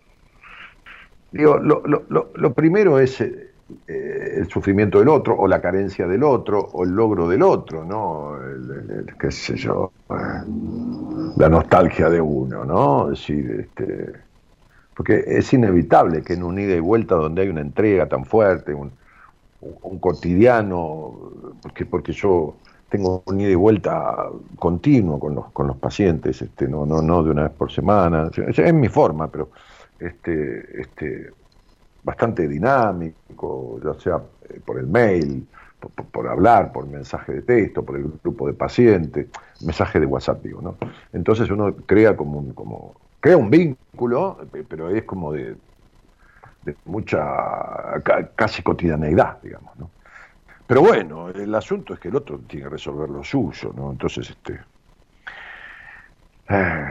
Digo, lo, lo, lo, primero es eh, el sufrimiento del otro, o la carencia del otro, o el logro del otro, ¿no? qué sé yo, la nostalgia de uno, ¿no? Decir, este, porque es inevitable que en un ida y vuelta donde hay una entrega tan fuerte, un, un cotidiano, porque, porque yo tengo un ida y vuelta continuo con los, con los pacientes, este, no, no, no de una vez por semana, es mi forma, pero este, este, bastante dinámico, ya sea eh, por el mail, por, hablar, por mensaje de texto, por el grupo de pacientes, mensaje de WhatsApp, digo, ¿no? Entonces uno crea como un, como, crea un vínculo, pero es como de, de mucha, casi cotidianeidad, digamos, ¿no? Pero bueno, el asunto es que el otro tiene que resolver lo suyo, ¿no? Entonces, este... Eh,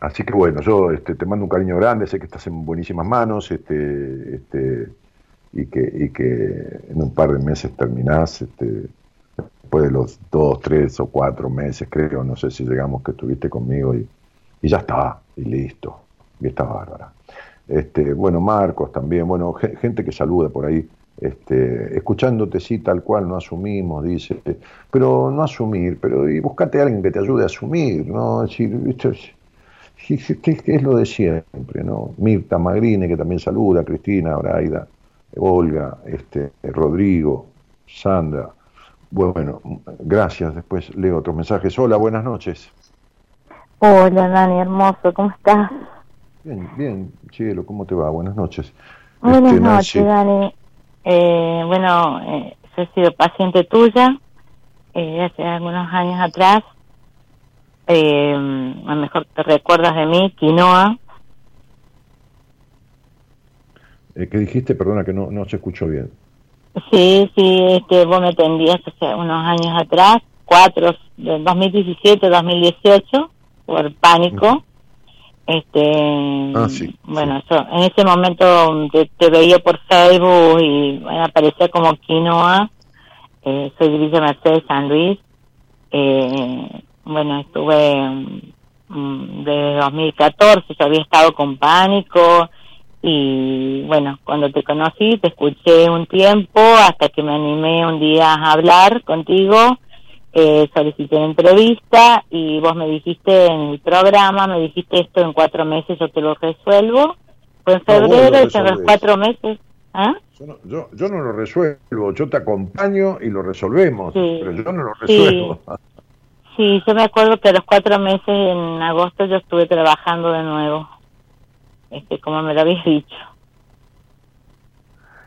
Así que bueno, yo este, te mando un cariño grande, sé que estás en buenísimas manos este, este, y, que, y que en un par de meses terminás, este, después de los dos, tres o cuatro meses, creo, no sé si llegamos que estuviste conmigo y, y ya está, y listo, y está bárbara. Este, bueno, Marcos también, bueno, gente que saluda por ahí, este, escuchándote sí tal cual no asumimos, dice, pero no asumir, pero y buscate a alguien que te ayude a asumir, ¿no? Es decir, que, es lo de siempre, ¿no? Mirta Magrini, que también saluda, Cristina, Braida, Olga, este, Rodrigo, Sandra. Bueno, gracias. Después leo otros mensajes. Hola, buenas noches. Hola, Dani, hermoso, ¿cómo estás? Bien, bien, Cielo, ¿cómo te va? Buenas noches. Buenas este, noches, Dani. Eh, bueno, eh, yo he sido paciente tuya eh, hace algunos años atrás eh, a lo mejor te recuerdas de mí, quinoa. Eh, ¿Qué dijiste? Perdona que no, no se escuchó bien. Sí, sí, este, vos me atendías hace unos años atrás, cuatro, del 2017, 2018, por pánico. Este, ah, sí, bueno, en ese momento te, veía por Facebook y aparecía como quinoa. Eh, soy Villa Mercedes San Luis. Eh, bueno, estuve mm, desde 2014, yo había estado con pánico y bueno, cuando te conocí te escuché un tiempo hasta que me animé un día a hablar contigo, eh, solicité una entrevista y vos me dijiste en el programa, me dijiste esto en cuatro meses yo te lo resuelvo. Fue en febrero y en cuatro meses. ¿Ah? Yo, no, yo, yo, no lo resuelvo, yo te acompaño y lo resolvemos, pero yo no lo resuelvo. Sí, yo me acuerdo que a los cuatro meses en agosto yo estuve trabajando de nuevo, este, como me lo habéis dicho.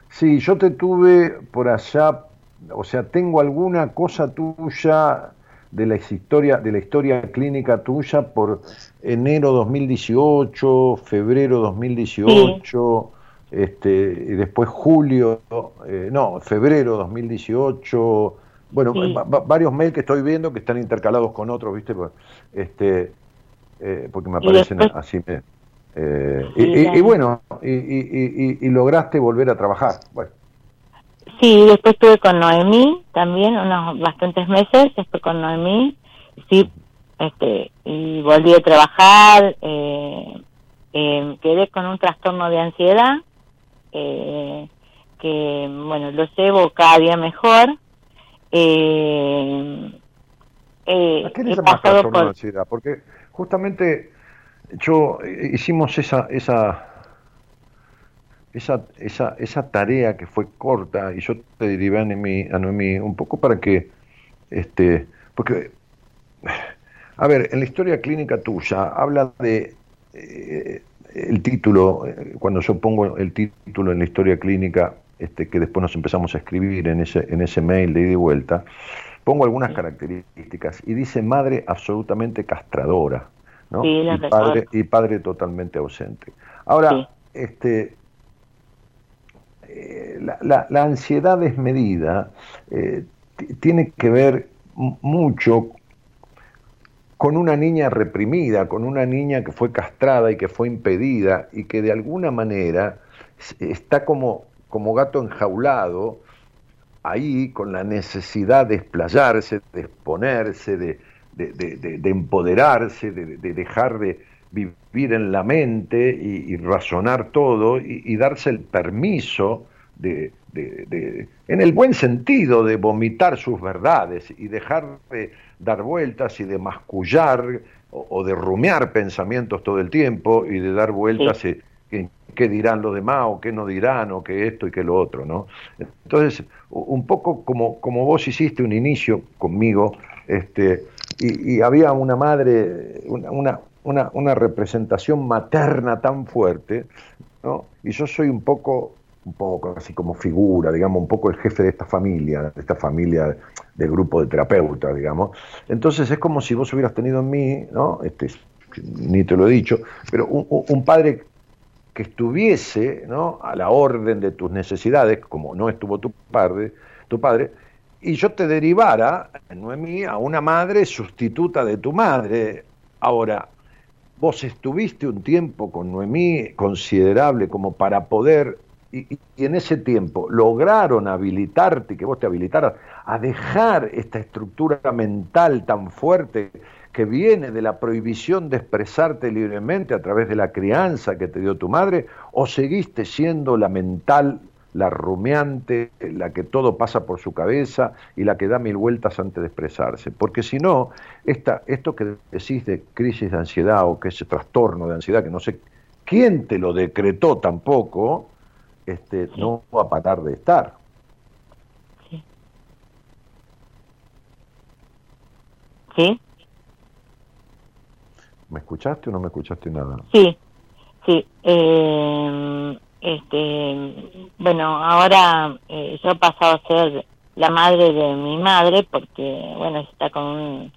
Sí, yo te tuve por allá, o sea, tengo alguna cosa tuya de la historia de la historia clínica tuya por enero 2018, febrero 2018, este y después julio, eh, no, febrero 2018, bueno, varios mails que estoy viendo que están intercalados con otros, ¿viste? Este, eh, porque me aparecen así. Eh, y, bueno, y, lograste volver a trabajar. Bueno. Sí, después estuve con Noemí también, unos bastantes meses, estuve con Noemí, sí, este, y volví a trabajar, eh, quedé con un trastorno de ansiedad, que, bueno, lo llevo cada día mejor, eh, eh, ¿A qué le llamas trastorno de ansiedad? Porque justamente yo eh, hicimos esa, esa esa, esa, esa tarea que fue corta, y yo te derivé a Noemí, a Noemí un poco para que, este, porque, a ver, en la historia clínica tuya habla de eh, el título, eh, cuando yo pongo el título en la historia clínica, este, que después nos empezamos a escribir en ese, en ese mail de ida y vuelta, pongo algunas características y dice madre absolutamente castradora, ¿no? y, padre, y padre totalmente ausente. Ahora, este, eh, la, la, ansiedad desmedida eh, tiene que ver mucho con una niña reprimida, con una niña que fue castrada y que fue impedida y que de alguna manera está como, como gato enjaulado ahí con la necesidad de explayarse, de exponerse, de, de, empoderarse, de, dejar de vivir en la mente y, razonar todo y, darse el permiso de, en el buen sentido, de vomitar sus verdades y dejar de dar vueltas y de mascullar o, de rumiar pensamientos todo el tiempo y de dar vueltas y, qué dirán los demás o qué no dirán o qué esto y qué lo otro, ¿no? Entonces, un poco como, como vos hiciste un inicio conmigo, este, y, había una madre, una, una, una, representación materna tan fuerte, ¿no? Y yo soy un poco, un poco así como figura, digamos, un poco el jefe de esta familia, de esta familia de grupo de terapeutas, digamos. Entonces es como si vos hubieras tenido en mí, ¿no? Este, ni te lo he dicho, pero un, un padre que estuviese ¿no? a la orden de tus necesidades, como no estuvo tu padre, tu padre, y yo te derivara, Noemí, a una madre sustituta de tu madre. Ahora, vos estuviste un tiempo con Noemí considerable como para poder, y, en ese tiempo lograron habilitarte, que vos te habilitaras, a dejar esta estructura mental tan fuerte que viene de la prohibición de expresarte libremente a través de la crianza que te dio tu madre, o seguiste siendo la mental, la rumiante, la que todo pasa por su cabeza y la que da mil vueltas antes de expresarse. Porque si no, esta, esto que decís de crisis de ansiedad o que ese trastorno de ansiedad, que no sé quién te lo decretó tampoco, este, no va a parar de estar. Sí. ¿Sí? ¿Me escuchaste o no me escuchaste nada? Sí, sí. Eh, este, bueno, ahora eh, yo he pasado a ser la madre de mi madre porque, bueno, está con un...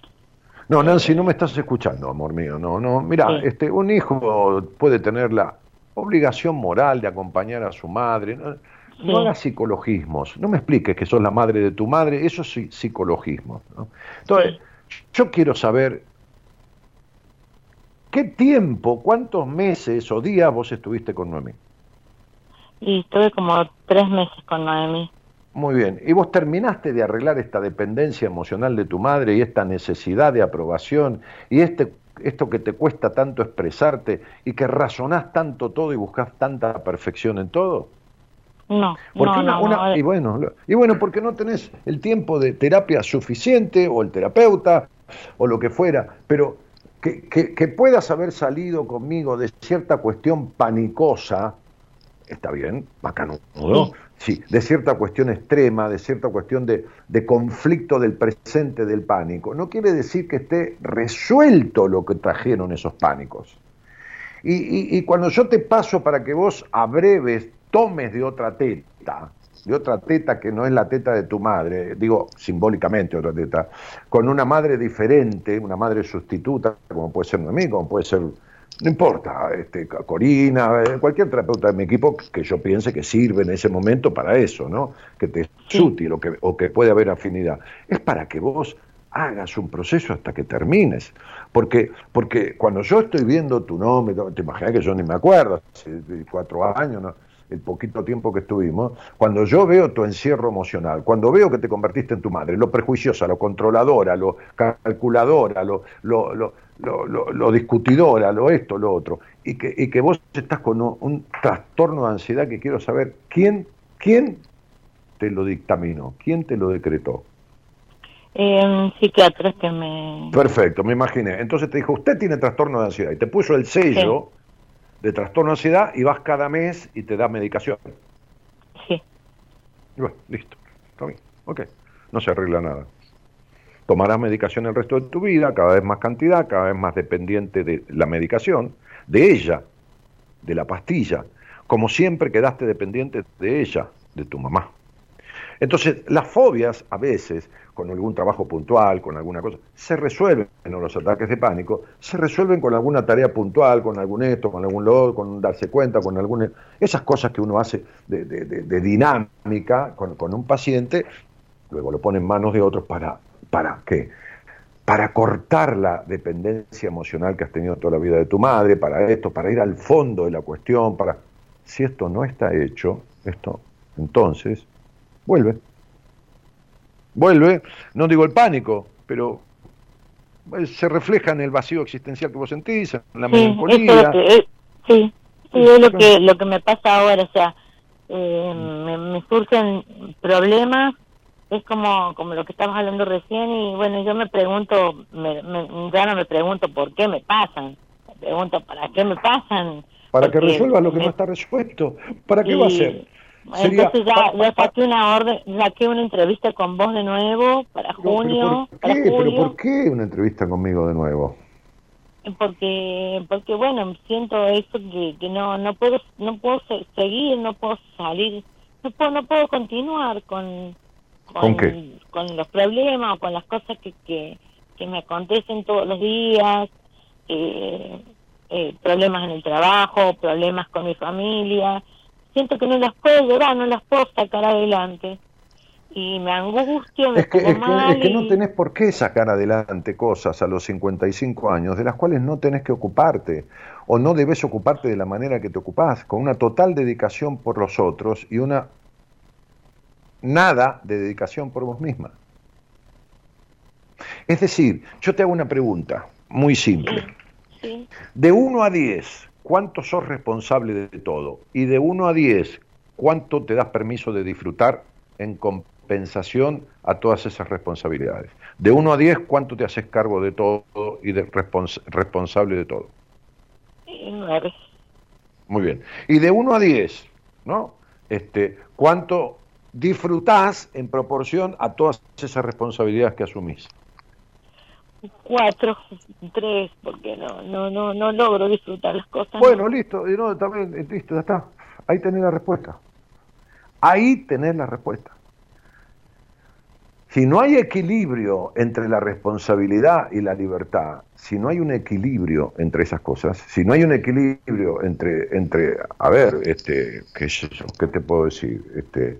No, Nancy, no me estás escuchando, amor mío. No, no. Mira, este, un hijo puede tener la obligación moral de acompañar a su madre. No, hagas psicologismos. No me expliques que sos la madre de tu madre. Eso es psicologismo. ¿no? Entonces, yo quiero saber ¿Qué tiempo, cuántos meses o días vos estuviste con Noemí? Y estuve como tres meses con Noemí. Muy bien. ¿Y vos terminaste de arreglar esta dependencia emocional de tu madre y esta necesidad de aprobación y este esto que te cuesta tanto expresarte y que razonás tanto todo y buscas tanta perfección en todo? No, no, no, y bueno, y bueno, porque no tenés el tiempo de terapia suficiente o el terapeuta o lo que fuera, pero que, puedas haber salido conmigo de cierta cuestión panicosa, está bien, bacanudo. Sí, de cierta cuestión extrema, de cierta cuestión de, conflicto del presente del pánico. No quiere decir que esté resuelto lo que trajeron esos pánicos. Y, y cuando yo te paso para que vos abreves, tomes de otra teta, de otra teta que no es la teta de tu madre, digo simbólicamente otra teta, con una madre diferente, una madre sustituta, como puede ser Noemí, como puede ser, no importa, este, Corina, eh, cualquier terapeuta de mi equipo que yo piense que sirve en ese momento para eso, ¿no? Que te es útil o que, o que puede haber afinidad. Es para que vos hagas un proceso hasta que termines. Porque, porque cuando yo estoy viendo tu nombre, te imaginas que yo ni me acuerdo, hace cuatro años, ¿no? el poquito tiempo que estuvimos, cuando yo veo tu encierro emocional, cuando veo que te convertiste en tu madre, lo prejuiciosa, lo controladora, lo calculadora, lo, lo, lo, lo, discutidora, lo esto, lo otro, y que, y que vos estás con un, trastorno de ansiedad que quiero saber quién, quién te lo dictaminó, quién te lo decretó. Eh, psiquiatra que me... Perfecto, me imaginé. Entonces te dijo, usted tiene trastorno de ansiedad y te puso el sello de trastorno de ansiedad y vas cada mes y te da medicación. Sí. Y bueno, listo. Está bien. Ok. No se arregla nada. Tomarás medicación el resto de tu vida, cada vez más cantidad, cada vez más dependiente de la medicación, de ella, de la pastilla. Como siempre quedaste dependiente de ella, de tu mamá. Entonces, las fobias a veces, con algún trabajo puntual, con alguna cosa, se resuelven, en los ataques de pánico, se resuelven con alguna tarea puntual, con algún esto, con algún lo, con darse cuenta, con alguna... Esas cosas que uno hace de, dinámica con, con, un paciente, luego lo pone en manos de otros para, ¿para qué? Para cortar la dependencia emocional que has tenido toda la vida de tu madre, para esto, para ir al fondo de la cuestión, para... Si esto no está hecho, esto, entonces vuelve. Vuelve, no digo el pánico, pero eh, se refleja en el vacío existencial que vos sentís, en la melancolía. sí, sí, es lo que, lo que me pasa ahora, o sea, eh, me, surgen problemas, es como, como lo que estabas hablando recién, y bueno, yo me pregunto, me, ya no me pregunto por qué me pasan, me pregunto para qué me pasan. Para que resuelva lo que no está resuelto, ¿para qué va a ser? Entonces ya, ya saqué una orden, saqué una entrevista con vos de nuevo para junio. ¿pero por, qué? ¿Pero por qué una entrevista conmigo de nuevo? Porque, porque bueno, siento eso que, que no, no puedo, no puedo seguir, no puedo salir, no puedo, no puedo continuar con, con, qué? con los problemas o con las cosas que, que, que me acontecen todos los días, eh, eh, problemas en el trabajo, problemas con mi familia siento que no las puedo llevar, no las puedo sacar adelante. Y me angustio, me es que, es, que, es que no tenés por qué sacar adelante cosas a los 55 años de las cuales no tenés que ocuparte o no debes ocuparte de la manera que te ocupás, con una total dedicación por los otros y una nada de dedicación por vos misma. Es decir, yo te hago una pregunta muy simple. De 1 a 10, cuánto sos responsable de todo. Y de 1 a 10, cuánto te das permiso de disfrutar en compensación a todas esas responsabilidades. De 1 a 10, cuánto te haces cargo de todo y de responsable de todo. 9. Muy bien. Y de 1 a 10, ¿no? Este, ¿Cuánto disfrutás en proporción a todas esas responsabilidades que asumís? cuatro, tres, porque no, no, no, no logro disfrutar las cosas. Bueno, listo, y no, también, eh, listo, ya está. Ahí tenés la respuesta. Ahí tenés la respuesta. Si no hay equilibrio entre la responsabilidad y la libertad, si no hay un equilibrio entre esas cosas, si no hay un equilibrio entre, entre a ver, este, qué, ¿qué te puedo decir? Este,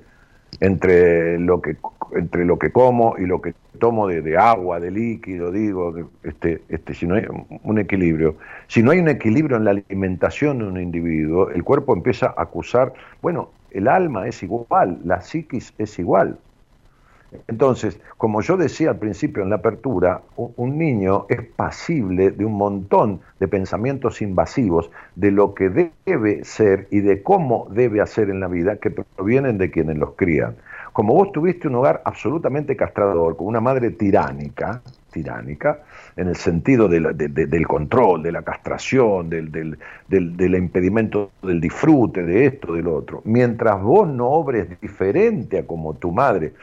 entre lo que entre lo que como y lo que tomo de, agua, de líquido, digo, este, este, si no hay un equilibrio, si no hay un equilibrio en la alimentación de un individuo, el cuerpo empieza a acusar, bueno, el alma es igual, la psiquis es igual. Entonces, como yo decía al principio en la apertura, un niño es pasible de un montón de pensamientos invasivos de lo que debe ser y de cómo debe hacer en la vida que provienen de quienes los crían. Como vos tuviste un hogar absolutamente castrador, con una madre tiránica, tiránica, en el sentido del control, de la castración, del, del, impedimento del disfrute, de esto, del otro, mientras vos no obres diferente a como tu madre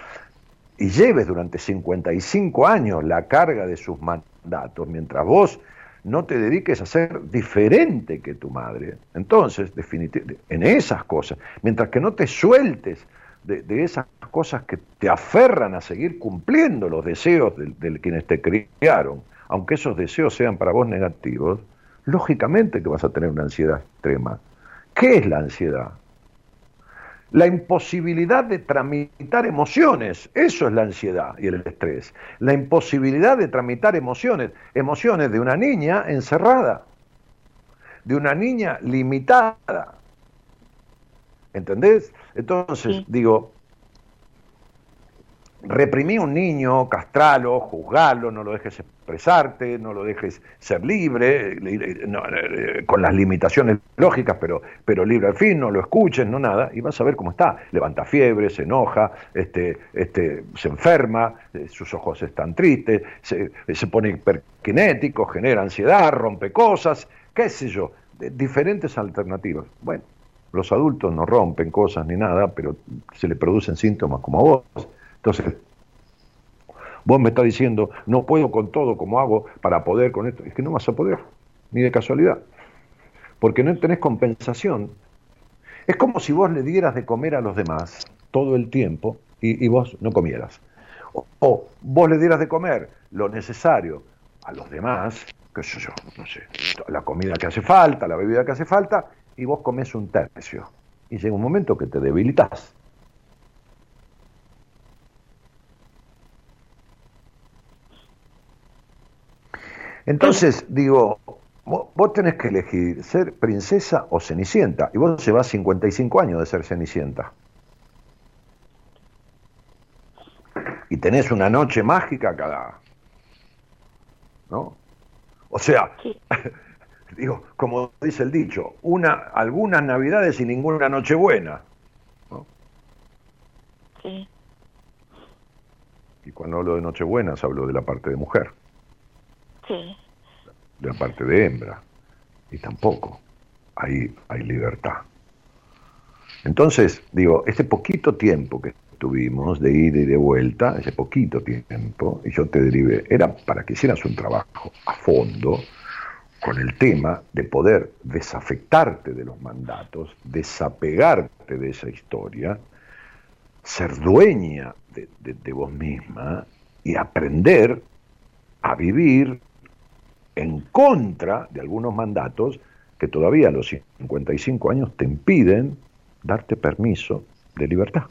y lleves durante 55 años la carga de sus mandatos, mientras vos no te dediques a ser diferente que tu madre, entonces, en esas cosas, mientras que no te sueltes de, esas cosas que te aferran a seguir cumpliendo los deseos de, de, quienes te criaron, aunque esos deseos sean para vos negativos, lógicamente que vas a tener una ansiedad extrema. ¿Qué es la ansiedad? La imposibilidad de tramitar emociones, eso es la ansiedad y el estrés. La imposibilidad de tramitar emociones, emociones de una niña encerrada, de una niña limitada. ¿Entendés? Entonces, digo, reprimí un niño, castralo, juzgalo, no lo dejes expresarte, no lo dejes ser libre, eh, con las limitaciones lógicas, pero, pero libre al fin, no lo escuches, no nada, y vas a ver cómo está. Levanta fiebre, se enoja, este, este, se enferma, eh, sus ojos están tristes, se, se pone hiperkinético, genera ansiedad, rompe cosas, qué sé yo. diferentes alternativas. Bueno, los adultos no rompen cosas ni nada, pero se le producen síntomas como a vos. Entonces, vos me estás diciendo, no puedo con todo como hago para poder con esto. Es que no vas a poder, ni de casualidad. Porque no tenés compensación. Es como si vos le dieras de comer a los demás todo el tiempo y, vos no comieras. O, vos le dieras de comer lo necesario a los demás, qué sé yo, no sé, la comida que hace falta, la bebida que hace falta, y vos comes un tercio. Y llega un momento que te debilitas. Entonces, digo, vos, tenés que elegir ser princesa o cenicienta. Y vos llevas 55 años de ser cenicienta. Y tenés una noche mágica cada... ¿No? O sea, digo, como dice el dicho, una, algunas navidades y ninguna noche buena. Sí. Y cuando hablo de nochebuenas hablo de la parte de mujer. Sí. De la parte de hembra. Y tampoco hay, hay libertad. Entonces, digo, ese poquito tiempo que tuvimos de ida y de vuelta, ese poquito tiempo, y yo te derivé, era para que hicieras un trabajo a fondo con el tema de poder desafectarte de los mandatos, desapegarte de esa historia, ser dueña de, vos misma y aprender a vivir en contra de algunos mandatos que todavía a los 55 años te impiden darte permiso de libertad.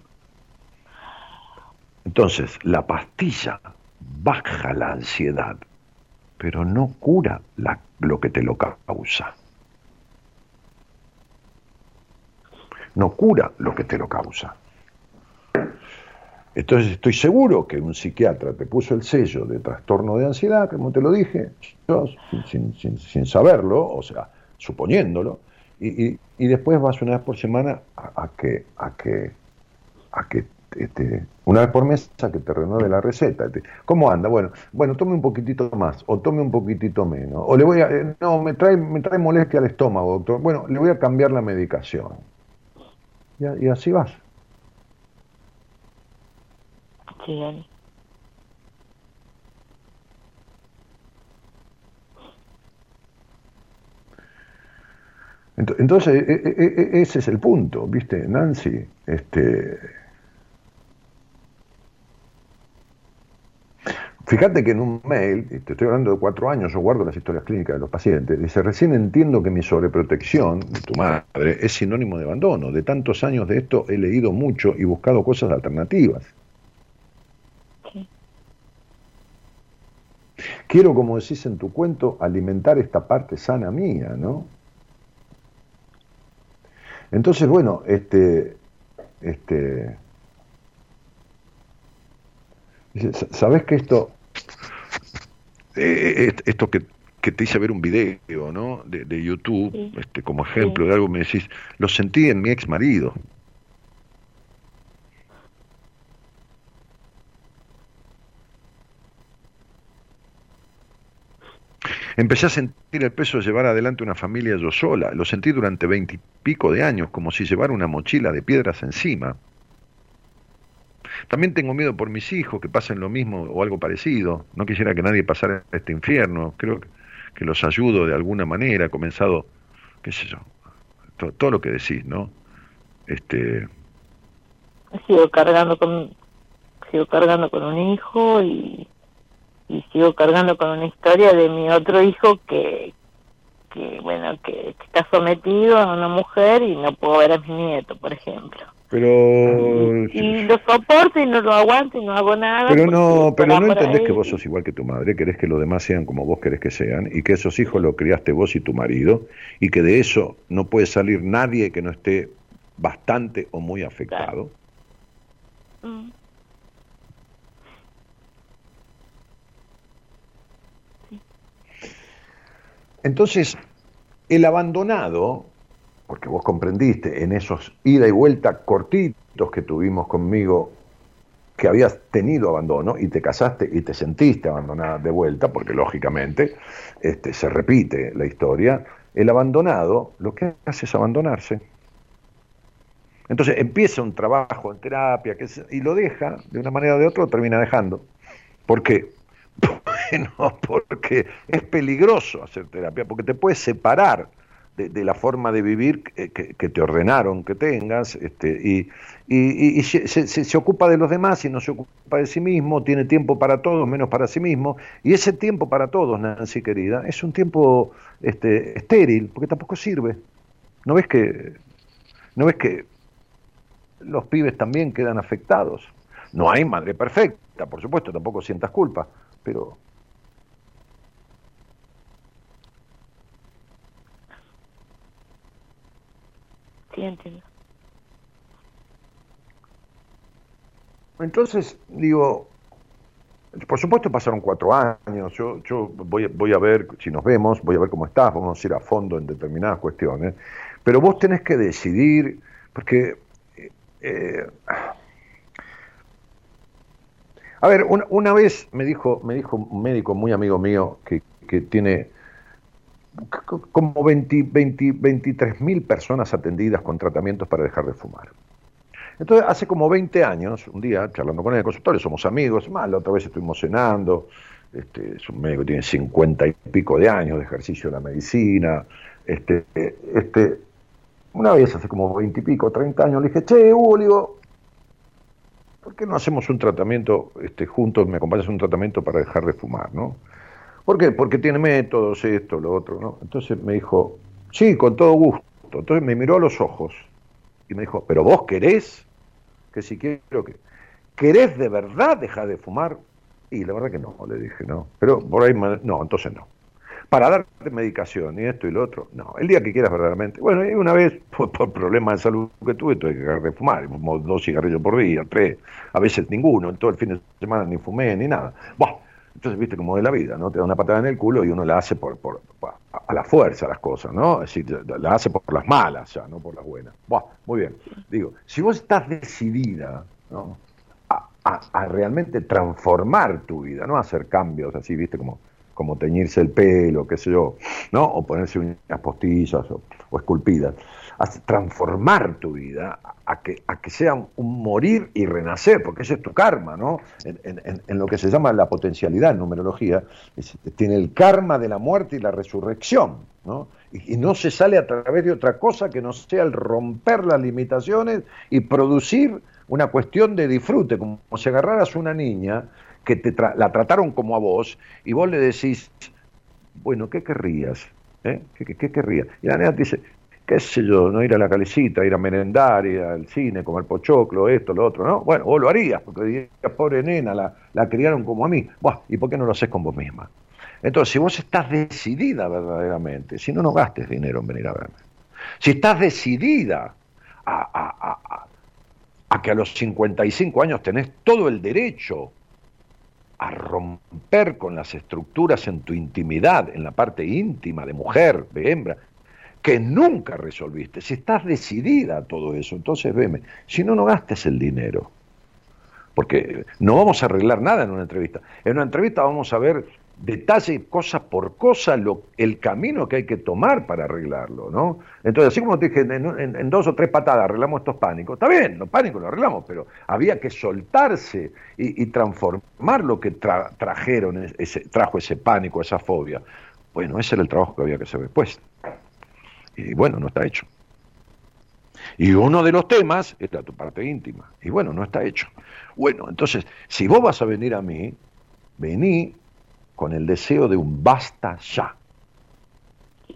Entonces, la pastilla baja la ansiedad, pero no cura lo que te lo causa. No cura lo que te lo causa. Entonces estoy seguro que un psiquiatra te puso el sello de trastorno de ansiedad, como te lo dije, yo, sin, saberlo, o sea, suponiéndolo, y, después vas una vez por semana a, que, a, que, a que este, una vez por mes que te renueve la receta. ¿Cómo anda? Bueno, bueno, tome un poquitito más, o tome un poquitito menos, o le voy a, eh, no, me trae, me trae molestia al estómago, doctor. Bueno, le voy a cambiar la medicación. Y, así vas. Entonces, e, e, e, ese es el punto, ¿viste, Nancy? Este, Fíjate que en un mail, te estoy hablando de cuatro años, yo guardo las historias clínicas de los pacientes, dice, recién entiendo que mi sobreprotección de tu madre es sinónimo de abandono. De tantos años de esto he leído mucho y buscado cosas alternativas. Quiero, como decís en tu cuento, alimentar esta parte sana mía, ¿no? Entonces, bueno, este, este, ¿sabes que esto eh, esto que, te hice ver un video, ¿no? De, YouTube, este, como ejemplo de algo, me decís, lo sentí en mi ex marido. Empecé a sentir el peso de llevar adelante una familia yo sola. Lo sentí durante veintipico de años, como si llevara una mochila de piedras encima. También tengo miedo por mis hijos que pasen lo mismo o algo parecido. No quisiera que nadie pasara este infierno. Creo que, los ayudo de alguna manera. He comenzado, qué sé yo, todo, lo que decís, ¿no? Este. Sigo cargando con, cargando con un hijo y, y sigo cargando con una historia de mi otro hijo que, que bueno, que, está sometido a una mujer y no puedo ver a mi nieto, por ejemplo. Pero y, lo soporto y no lo aguanto y no hago nada. Pero no, pero no entendés que vos sos igual que tu madre, querés que los demás sean como vos querés que sean y que esos hijos los criaste vos y tu marido y que de eso no puede salir nadie que no esté bastante o muy afectado. Mm. Entonces, el abandonado porque vos comprendiste en esos ida y vuelta cortitos que tuvimos conmigo que habías tenido abandono y te casaste y te sentiste abandonada de vuelta, porque lógicamente este, se repite la historia, el abandonado lo que hace es abandonarse. Entonces empieza un trabajo en terapia que y lo deja, de una manera o de otra lo termina dejando. ¿Por qué? Bueno, porque es peligroso hacer terapia, porque te puedes separar de, la forma de vivir que, te ordenaron que tengas, este, y, y, se, ocupa de los demás y no se ocupa de sí mismo, tiene tiempo para todos menos para sí mismo, y ese tiempo para todos, Nancy querida, es un tiempo este, estéril, porque tampoco sirve. ¿No ves que, no ves que los pibes también quedan afectados? No hay madre perfecta, por supuesto, tampoco sientas culpa, pero Entonces, digo, por supuesto pasaron cuatro años, yo, yo voy, voy a ver si nos vemos, voy a ver cómo estás, vamos a ir a fondo en determinadas cuestiones, pero vos tenés que decidir, porque... Eh, a ver, una, vez me dijo, me dijo un médico muy amigo mío que, que tiene como 20, 23 mil personas atendidas con tratamientos para dejar de fumar. Entonces, hace como 20 años, un día, charlando con el consultorio, somos amigos, más la otra vez estuvimos cenando, este, es un médico que tiene 50 y pico de años de ejercicio de la medicina, este, este, una vez hace como 20 y pico, 30 años, le dije, che, Hugo, ¿por qué no hacemos un tratamiento este, juntos, me acompañas a un tratamiento para dejar de fumar, no? ¿Por qué? Porque tiene métodos, esto, lo otro, ¿no? Entonces me dijo, sí, con todo gusto. Entonces me miró a los ojos y me dijo, ¿pero vos querés? Que si quiero que... ¿Querés de verdad dejar de fumar? Y la verdad que no, le dije, no. Pero por ahí, no, entonces no. Para darte medicación y esto y lo otro, no. El día que quieras verdaderamente. Bueno, y una vez, por, problemas de salud que tuve, tuve que dejar de fumar. Dos cigarrillos por día, tres, a veces ninguno. En todo el fin de semana ni fumé ni nada. Bueno, entonces, viste, como de la vida, ¿no? Te da una patada en el culo y uno la hace por, por, a la fuerza las cosas, ¿no? Es decir, la hace por las malas ya, no por las buenas. Buah, muy bien. Digo, si vos estás decidida, ¿no? A, realmente transformar tu vida, no a hacer cambios así, viste, como, como teñirse el pelo, qué sé yo, ¿no? O ponerse uñas postizas o, o esculpidas a transformar tu vida, a que, a que sea un morir y renacer, porque ese es tu karma, ¿no? En, lo que se llama la potencialidad en numerología, tiene el karma de la muerte y la resurrección, ¿no? Y, no se sale a través de otra cosa que no sea el romper las limitaciones y producir una cuestión de disfrute, como si agarraras una niña que te la trataron como a vos y vos le decís, bueno, ¿qué querrías? ¿Eh? ¿Qué, qué, querrías? Y la niña te dice, qué sé yo, no ir a la calecita, ir a merendar, ir al cine, comer pochoclo, esto, lo otro, ¿no? Bueno, vos lo harías, porque dirías, pobre nena, la, la criaron como a mí. Buah, ¿Y por qué no lo haces con vos misma? Entonces, si vos estás decidida verdaderamente, si no, no gastes dinero en venir a verme. Si estás decidida a, a, a que a los 55 años tenés todo el derecho a romper con las estructuras en tu intimidad, en la parte íntima de mujer, de hembra, que nunca resolviste. Si estás decidida a todo eso, entonces veme. Si no, no gastes el dinero. Porque no vamos a arreglar nada en una entrevista. En una entrevista vamos a ver detalle, cosa por cosa, lo, el camino que hay que tomar para arreglarlo, ¿no? Entonces, así como te dije, en, dos o tres patadas arreglamos estos pánicos, está bien, los pánicos los arreglamos, pero había que soltarse y, transformar lo que trajeron, ese, trajo ese pánico, esa fobia. Bueno, ese era el trabajo que había que hacer después. Y bueno, no está hecho. Y uno de los temas era tu parte íntima. Y bueno, no está hecho. Bueno, entonces, si vos vas a venir a mí, vení con el deseo de un basta ya.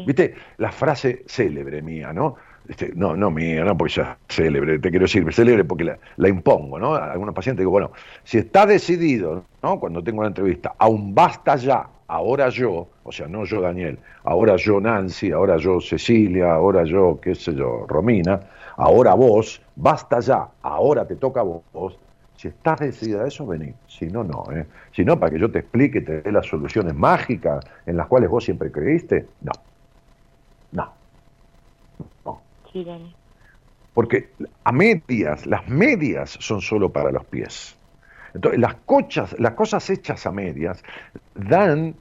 ¿Viste? La frase célebre mía, ¿no? Este, no, no mía, no porque ya célebre, te quiero decir, célebre porque la, la, impongo, ¿no? A algunos pacientes digo, bueno, si está decidido, ¿no? Cuando tengo una entrevista, a un basta ya, ahora yo, o sea, no yo Daniel, ahora yo Nancy, ahora yo Cecilia, ahora yo, qué sé yo, Romina, ahora vos, basta ya, ahora te toca a vos. Si estás decidida a eso, vení. Si no, no. ¿eh? Si no, para que yo te explique, te dé las soluciones mágicas en las cuales vos siempre creíste, no. No. No. Porque a medias, las medias son solo para los pies. Entonces, las, cochas, las cosas hechas a medias dan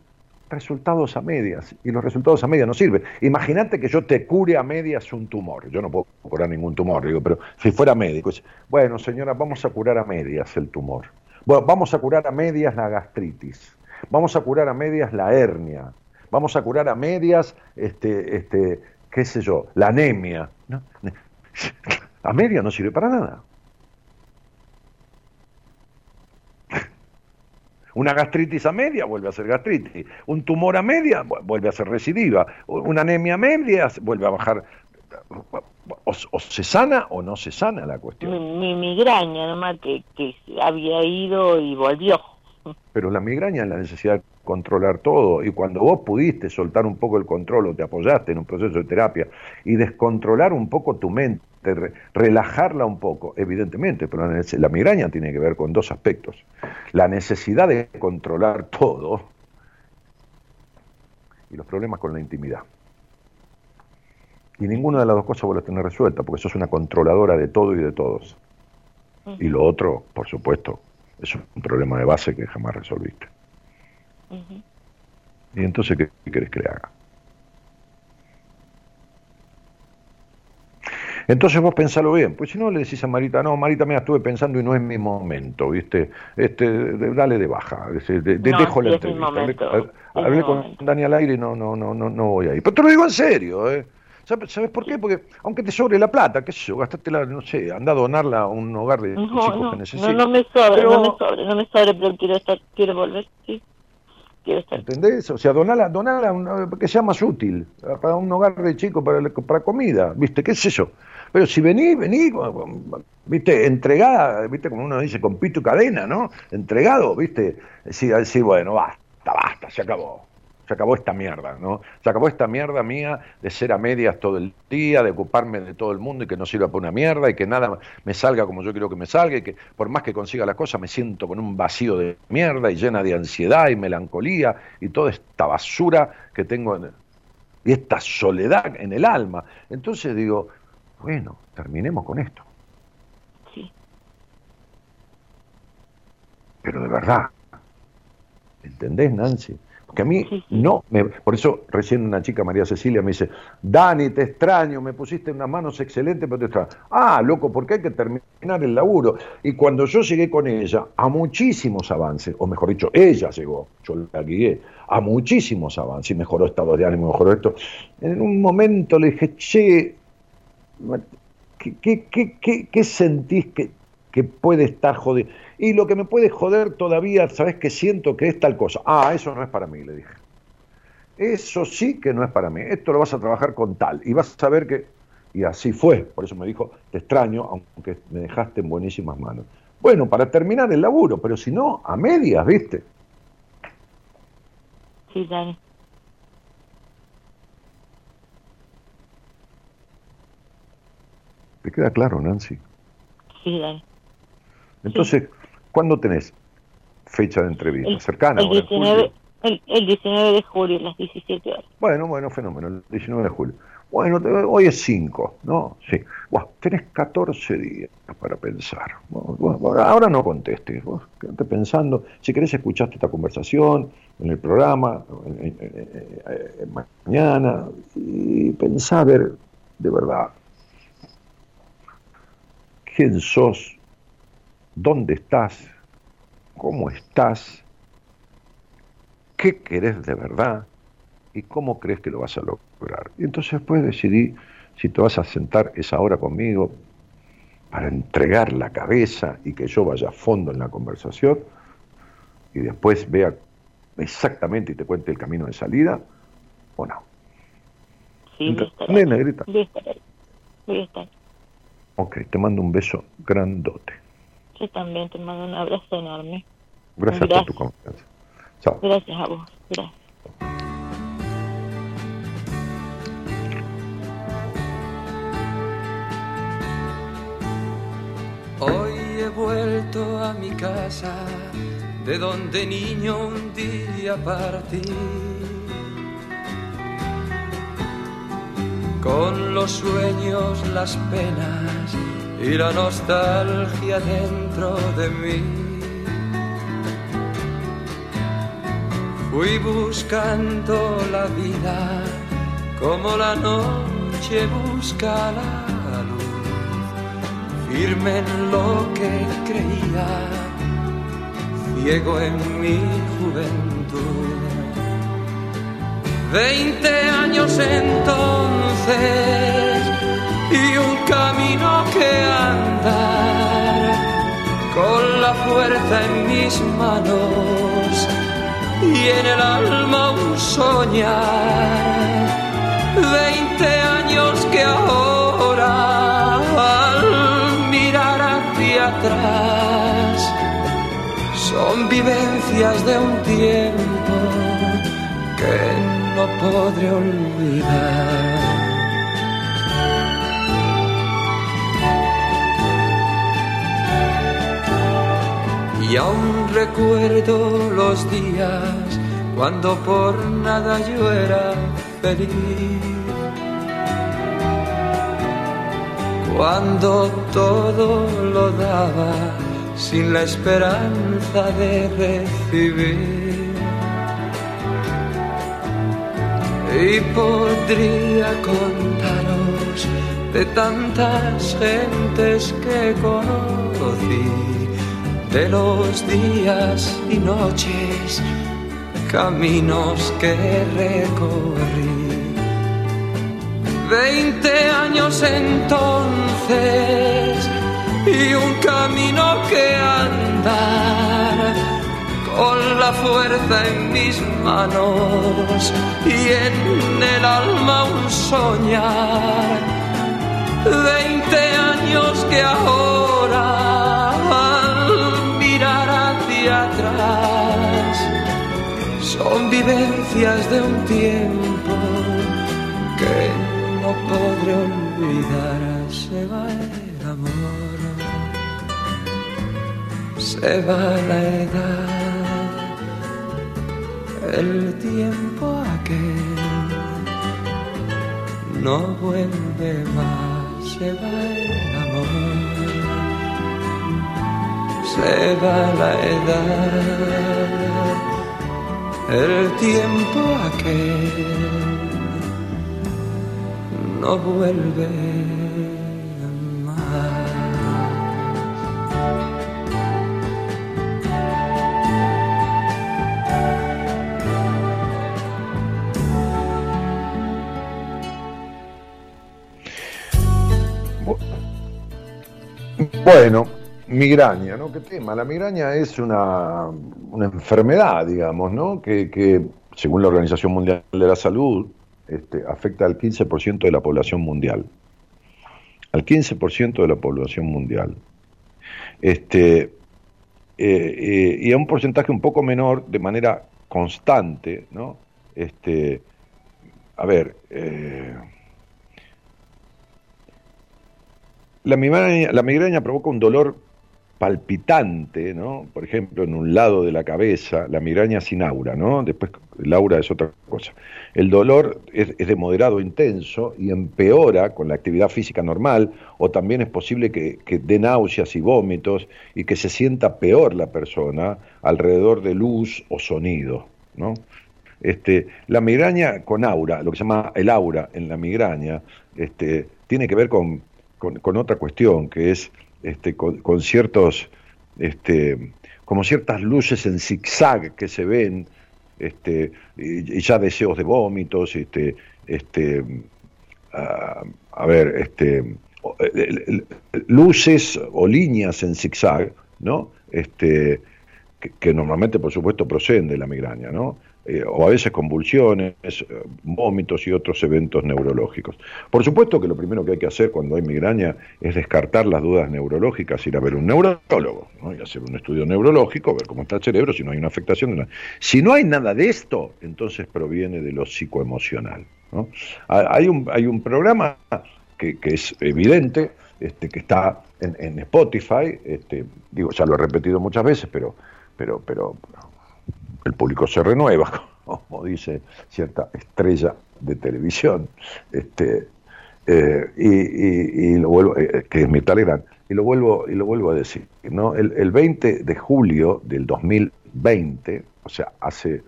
resultados a medias y los resultados a medias no sirven. Imagínate que yo te cure a medias un tumor. Yo no puedo curar ningún tumor, digo, pero si fuera médico, bueno, señora, vamos a curar a medias el tumor. Bueno, vamos a curar a medias la gastritis. Vamos a curar a medias la hernia. Vamos a curar a medias, este, este, qué sé yo, la anemia. A medias no sirve para nada. Una gastritis a media vuelve a ser gastritis. Un tumor a media vuelve a ser recidiva. Una anemia a media vuelve a bajar. O, se sana o no se sana la cuestión. Mi, migraña, nomás que, que había ido y volvió. Pero la migraña es la necesidad de controlar todo. Y cuando vos pudiste soltar un poco el control o te apoyaste en un proceso de terapia y descontrolar un poco tu mente, relajarla un poco, evidentemente, pero la migraña tiene que ver con dos aspectos. La necesidad de controlar todo y los problemas con la intimidad. Y ninguna de las dos cosas vos las tenés resuelta, porque sos una controladora de todo y de todos. Y lo otro, por supuesto, es un problema de base que jamás resolviste. ¿Y entonces qué querés que le haga? Entonces vos pensalo bien, pues si no le decís a Marita, no, Marita, me estuve pensando y no es mi momento, ¿viste? Este, dale de baja, de, dejo la entrevista. Hablé, con Daniel Aire y no, no, no, no, no voy ahí. Pero te lo digo en serio, ¿eh? ¿Sabes, por qué? Porque aunque te sobre la plata, qué sé yo, la, no sé, anda a donarla a un hogar de chicos que necesitan. No, no me sobre, no me sobre, no me sobre, pero quiero estar, quiero volver, sí. ¿Entendés? O sea, donala, donala que sea más útil, para un hogar de chicos, para, para comida, ¿viste? ¿Qué es eso? Pero si venís, venís, ¿viste? Entregada, ¿viste? Como uno dice, con pito y cadena, ¿no? Entregado, ¿viste? Sí, sí, bueno, basta, basta, se acabó se acabó esta mierda, ¿no? Se acabó esta mierda mía de ser a medias todo el día, de ocuparme de todo el mundo y que no sirva para una mierda y que nada me salga como yo quiero que me salga y que por más que consiga las cosas me siento con un vacío de mierda y llena de ansiedad y melancolía y toda esta basura que tengo y esta soledad en el alma. Entonces digo, bueno, terminemos con esto. Sí. Pero de verdad, ¿entendés, Nancy? que a mí no, me, por eso recién una chica, María Cecilia, me dice, Dani, te extraño, me pusiste unas manos excelentes, pero te extraño. Ah, loco, porque hay que terminar el laburo. Y cuando yo llegué con ella a muchísimos avances, o mejor dicho, ella llegó, yo la guié, a muchísimos avances, y mejoró estado de ánimo, mejoró esto, en un momento le dije, che, ¿qué, qué, qué, qué sentís que, que puede estar jodido? Y lo que me puede joder todavía, ¿sabes que siento que es tal cosa? Ah, eso no es para mí, le dije. Eso sí que no es para mí. Esto lo vas a trabajar con tal. Y vas a saber que... Y así fue. Por eso me dijo, te extraño, aunque me dejaste en buenísimas manos. Bueno, para terminar el laburo, pero si no, a medias, ¿viste? Sí, Dani. ¿Te queda claro, Nancy? Sí, Dani. Entonces, ¿Cuándo tenés fecha de entrevista? ¿Cercana? El 19, el, 19 de julio, las 17 horas. Bueno, bueno, fenómeno, el 19 de julio. Bueno, hoy es 5, ¿no? Sí. Bueno, tenés 14 días para pensar. ahora no contestes, vos quedate pensando. Si querés, escuchaste esta conversación en el programa, mañana, y pensá a ver, de verdad, quién sos, dónde estás, cómo estás, qué querés de verdad y cómo crees que lo vas a lograr. Y entonces después decidí si te vas a sentar esa hora conmigo para entregar la cabeza y que yo vaya a fondo en la conversación y después vea exactamente y te cuente el camino de salida o no. Sí, negrita. Ok, te mando un beso grandote. Yo también te mando un abrazo enorme. Gracias, por tu confianza. Chao. Gracias a vos. Gracias. Hoy he vuelto a mi casa, de donde niño un día partí. Con los sueños, las penas y la nostalgia dentro de mí. Fui buscando la vida como la noche busca la luz, firme en lo que creía, ciego en mi juventud. Veinte años entonces y un camino que andar con la fuerza en mis manos y en el alma un soñar. Veinte años que ahora al mirar hacia atrás son vivencias de un tiempo que no podré olvidar. Y aún recuerdo los días cuando por nada yo era feliz. Cuando todo lo daba sin la esperanza de recibir. Y podría contaros de tantas gentes que conocí de los días y noches, caminos que recorrí. Veinte años entonces y un camino que andar con la fuerza en mis manos y en el alma un soñar. Veinte años que ahora atrás son vivencias de un tiempo que no podré olvidar. Se va el amor, se va la edad, el tiempo aquel no vuelve más, se va el amor se va la edad, el tiempo aquel no vuelve Bueno, migraña, ¿no? ¿Qué tema? La migraña es una, enfermedad, digamos, ¿no? Que, según la Organización Mundial de la Salud, este, afecta al 15% de la población mundial. Al 15% de la población mundial. Este, eh, eh, y a un porcentaje un poco menor de manera constante, ¿no? Este, a ver, eh, la la migraña provoca un dolor palpitante, ¿no? Por ejemplo, en un lado de la cabeza, la migraña sin aura, ¿no? Después el aura es otra cosa. El dolor es, de moderado intenso y empeora con la actividad física normal, o también es posible que, que dé náuseas y vómitos y que se sienta peor la persona alrededor de luz o sonido, ¿no? Este, la migraña con aura, lo que se llama el aura en la migraña, este, tiene que ver con, con otra cuestión, que es este, con, ciertos, este, como ciertas luces en zigzag que se ven, este, y, ya deseos de vómitos, este, este, a ver, este, luces o líneas en zigzag, ¿no? Este, que, que, normalmente, por supuesto, proceden de la migraña, ¿no? Eh, o a veces convulsiones, eh, vómitos y otros eventos neurológicos. Por supuesto que lo primero que hay que hacer cuando hay migraña es descartar las dudas neurológicas, ir a ver un neurólogo, y hacer un estudio neurológico, ver cómo está el cerebro, si no hay una afectación. Si no hay nada de esto, entonces proviene de lo psicoemocional. Hay, un, hay un programa que, es evidente, este, que está en, Spotify, este, digo, ya lo he repetido muchas veces, pero, pero, pero el público se renueva, como dice cierta estrella de televisión, este, eh, y, lo vuelvo, eh, que es mi Telegram, y lo vuelvo, y lo vuelvo a decir, ¿no? El, 20 de julio del 2020, o sea, hace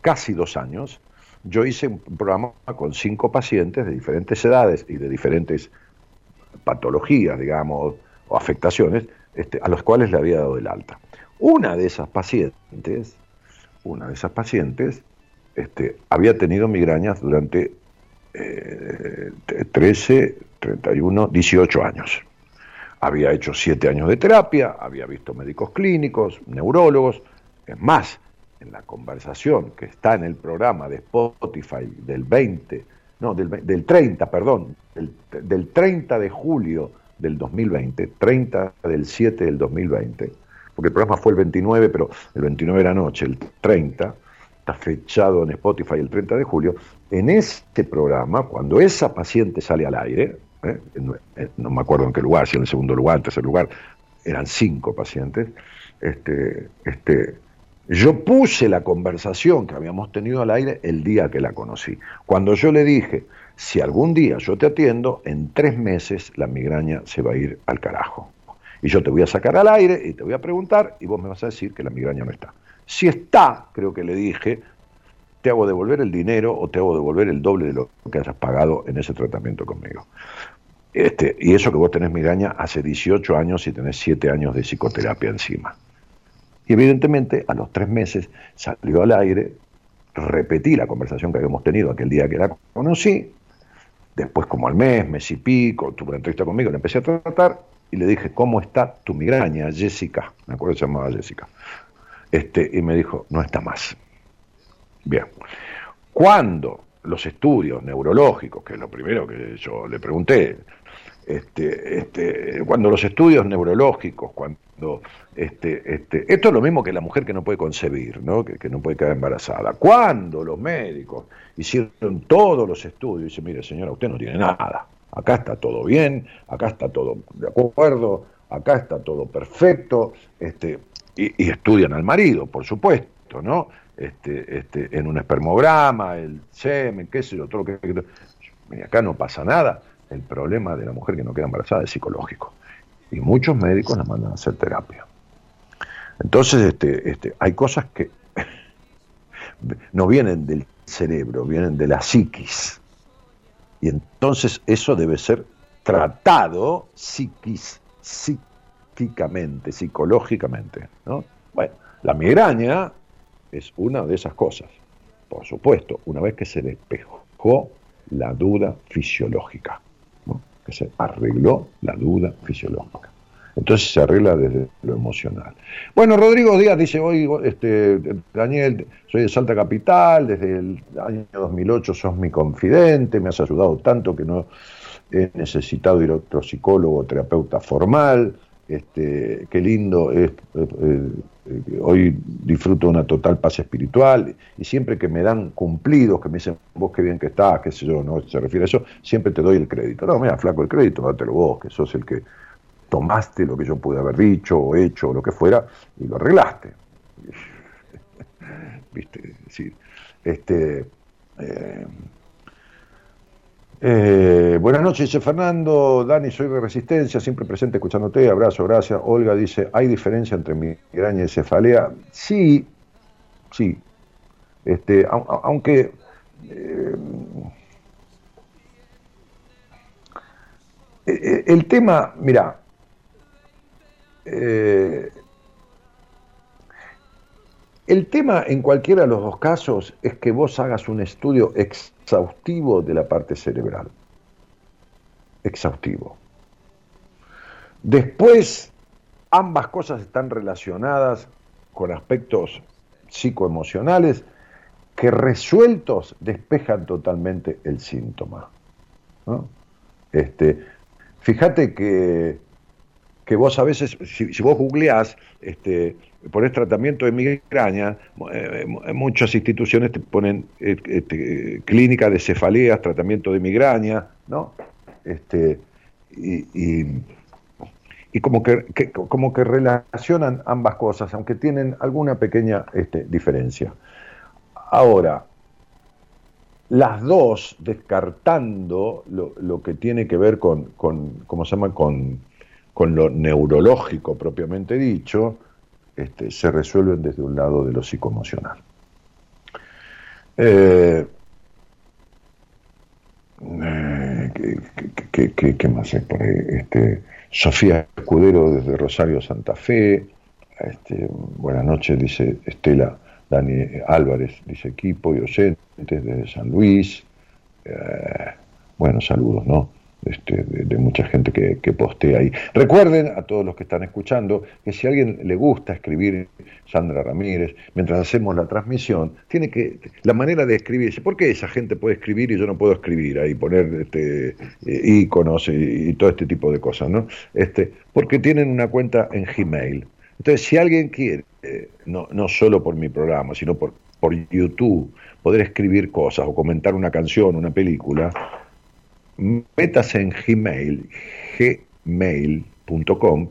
casi dos años, yo hice un programa con cinco pacientes de diferentes edades y de diferentes patologías, digamos, o afectaciones, este, a los cuales le había dado el alta. Una de esas pacientes, una de esas pacientes, este, había tenido migrañas durante 13, 31, 18 años. Había hecho 7 años de terapia, había visto médicos clínicos, neurólogos. Es más, en la conversación que está en el programa de Spotify del 20, no, del, 30, perdón, del, del 30 de julio del 2020, 30 del 7 del 2020, porque el programa fue el 29, pero el 29 era noche, el 30, está fechado en Spotify el 30 de julio, en este programa, cuando esa paciente sale al aire, ¿eh? no me acuerdo en qué lugar, si en el segundo lugar, en el tercer lugar, eran cinco pacientes, este, este, yo puse la conversación que habíamos tenido al aire el día que la conocí. Cuando yo le dije, si algún día yo te atiendo, en tres meses la migraña se va a ir al carajo. Y yo te voy a sacar al aire y te voy a preguntar y vos me vas a decir que la migraña no está. Si está, creo que le dije, te hago devolver el dinero o te hago devolver el doble de lo que hayas pagado en ese tratamiento conmigo. Este, y eso que vos tenés migraña hace 18 años y tenés 7 años de psicoterapia encima. Y evidentemente a los tres meses salió al aire, repetí la conversación que habíamos tenido aquel día que la conocí, después como al mes, mes y pico, tuvo una entrevista conmigo, la empecé a tratar y le dije, ¿cómo está tu migraña, Jessica? Me acuerdo que se llamaba Jessica. Este, y me dijo, no está más. Bien. Cuando los estudios neurológicos, que es lo primero que yo le pregunté, este, este, cuando los estudios neurológicos, cuando este, este, esto es lo mismo que la mujer que no puede concebir, ¿no? Que, no puede quedar embarazada. Cuando los médicos hicieron todos los estudios, dice, mire señora, usted no tiene nada, acá está todo bien, acá está todo de acuerdo, acá está todo perfecto, este, y, estudian al marido, por supuesto, ¿no? Este, este, en un espermograma, el semen, qué sé yo, todo lo que... Acá no pasa nada el problema de la mujer que no queda embarazada es psicológico. Y muchos médicos la mandan a hacer terapia. Entonces, este, este, hay cosas que no vienen del cerebro, vienen de la psiquis. Y entonces eso debe ser tratado psiquis, psíquicamente, psicológicamente. ¿no? Bueno, la migraña es una de esas cosas. Por supuesto, una vez que se despejó la duda fisiológica que se arregló la duda fisiológica. Entonces se arregla desde lo emocional. Bueno, Rodrigo Díaz dice hoy, este, Daniel, soy de Salta Capital, desde el año 2008 sos mi confidente, me has ayudado tanto que no he necesitado ir a otro psicólogo o terapeuta formal. Este, qué lindo es eh, hoy disfruto una total paz espiritual y siempre que me dan cumplidos, que me dicen vos qué bien que estás, qué sé yo, no se refiere a eso, siempre te doy el crédito. No, mira, flaco el crédito, dátelo vos, que sos el que tomaste lo que yo pude haber dicho o hecho o lo que fuera y lo arreglaste. ¿Viste? Sí. Este, eh, eh, buenas noches, dice Fernando. Dani, soy de Resistencia, siempre presente escuchándote. Abrazo, gracias. Olga dice: ¿hay diferencia entre migraña y cefalea? Sí, sí. Este, aunque. Eh, el tema, mira, el tema en cualquiera de los dos casos es que vos hagas un estudio ex exhaustivo de la parte cerebral. Exhaustivo. Después, ambas cosas están relacionadas con aspectos psicoemocionales que resueltos despejan totalmente el síntoma. Este, fíjate que, que vos a veces, si, vos googleás este, pones tratamiento de migraña, eh, muchas instituciones te ponen eh, este, clínica de cefaleas, tratamiento de migraña, ¿no? Este, y, y, como, que, como que relacionan ambas cosas, aunque tienen alguna pequeña este, diferencia. Ahora, las dos descartando lo, lo, que tiene que ver con, con ¿cómo se llama?, con, con lo neurológico propiamente dicho, este, se resuelven desde un lado de lo psicoemocional. Eh, eh, ¿qué, más hay por ahí? Este, Sofía Escudero desde Rosario, Santa Fe. Este, buenas noches, dice Estela Dani Álvarez, dice equipo y oyentes desde San Luis. Eh, bueno, saludos, ¿no? Este, de, mucha gente que, postea ahí. Recuerden a todos los que están escuchando que si a alguien le gusta escribir Sandra Ramírez, mientras hacemos la transmisión, tiene que, la manera de escribir, ¿por qué esa gente puede escribir y yo no puedo escribir ahí, poner este, iconos y, todo este tipo de cosas, ¿no? Este, porque tienen una cuenta en Gmail. Entonces, si alguien quiere, eh, no, no solo por mi programa, sino por, por YouTube, poder escribir cosas o comentar una canción, una película, métase en Gmail, gmail.com,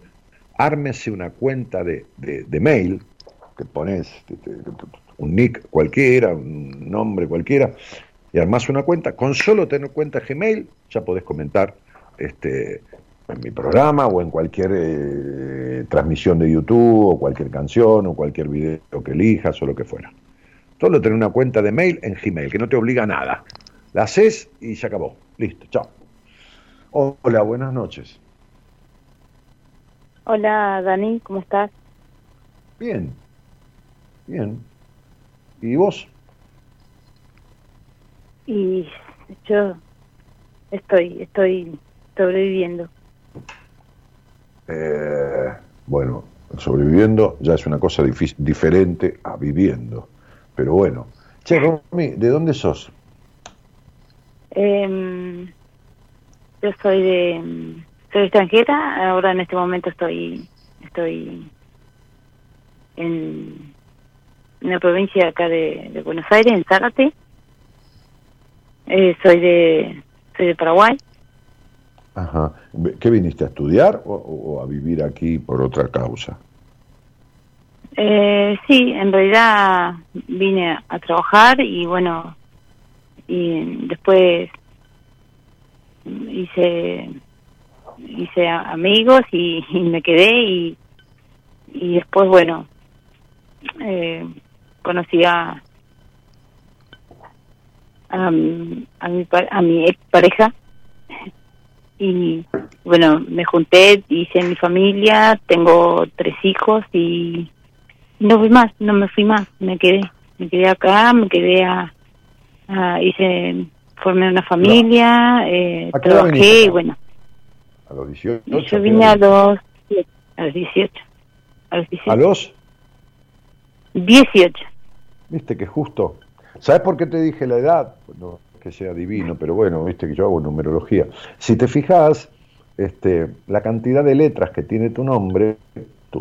ármese una cuenta de, de, mail, que pones un nick cualquiera, un nombre cualquiera, y armas una cuenta, con solo tener cuenta Gmail, ya podés comentar este, en mi programa o en cualquier eh, transmisión de YouTube o cualquier canción o cualquier video que elijas o lo que fuera. Solo tener una cuenta de mail en Gmail, que no te obliga a nada. La haces y se acabó. Listo, chao. Hola, buenas noches. Hola, Dani, ¿cómo estás? Bien, bien. ¿Y vos? Y yo estoy, estoy sobreviviendo. Eh, bueno, sobreviviendo ya es una cosa diferente a viviendo. Pero bueno. Che, Romy, ¿de dónde sos? Eh, yo soy de soy extranjera, ahora en este momento estoy estoy en una provincia acá de, Buenos Aires, en Zárate. Eh, soy de soy de Paraguay. Ajá. ¿Qué viniste a estudiar o, a vivir aquí por otra causa? Eh, sí, en realidad vine a trabajar y bueno, y después hice hice amigos y, me quedé y, y después bueno eh, conocí a a, mi, a mi ex pareja y bueno me junté hice mi familia tengo tres hijos y no fui más no me fui más me quedé me quedé acá me quedé a, a hice formé una familia, eh, trabajé y bueno. ¿A los 18? Yo vine a los, a los 18. ¿A los 18? ¿A los? 18. Viste que justo. ¿Sabes por qué te dije la edad? No que sea divino, pero bueno, viste que yo hago numerología. Si te fijas, este, la cantidad de letras que tiene tu nombre,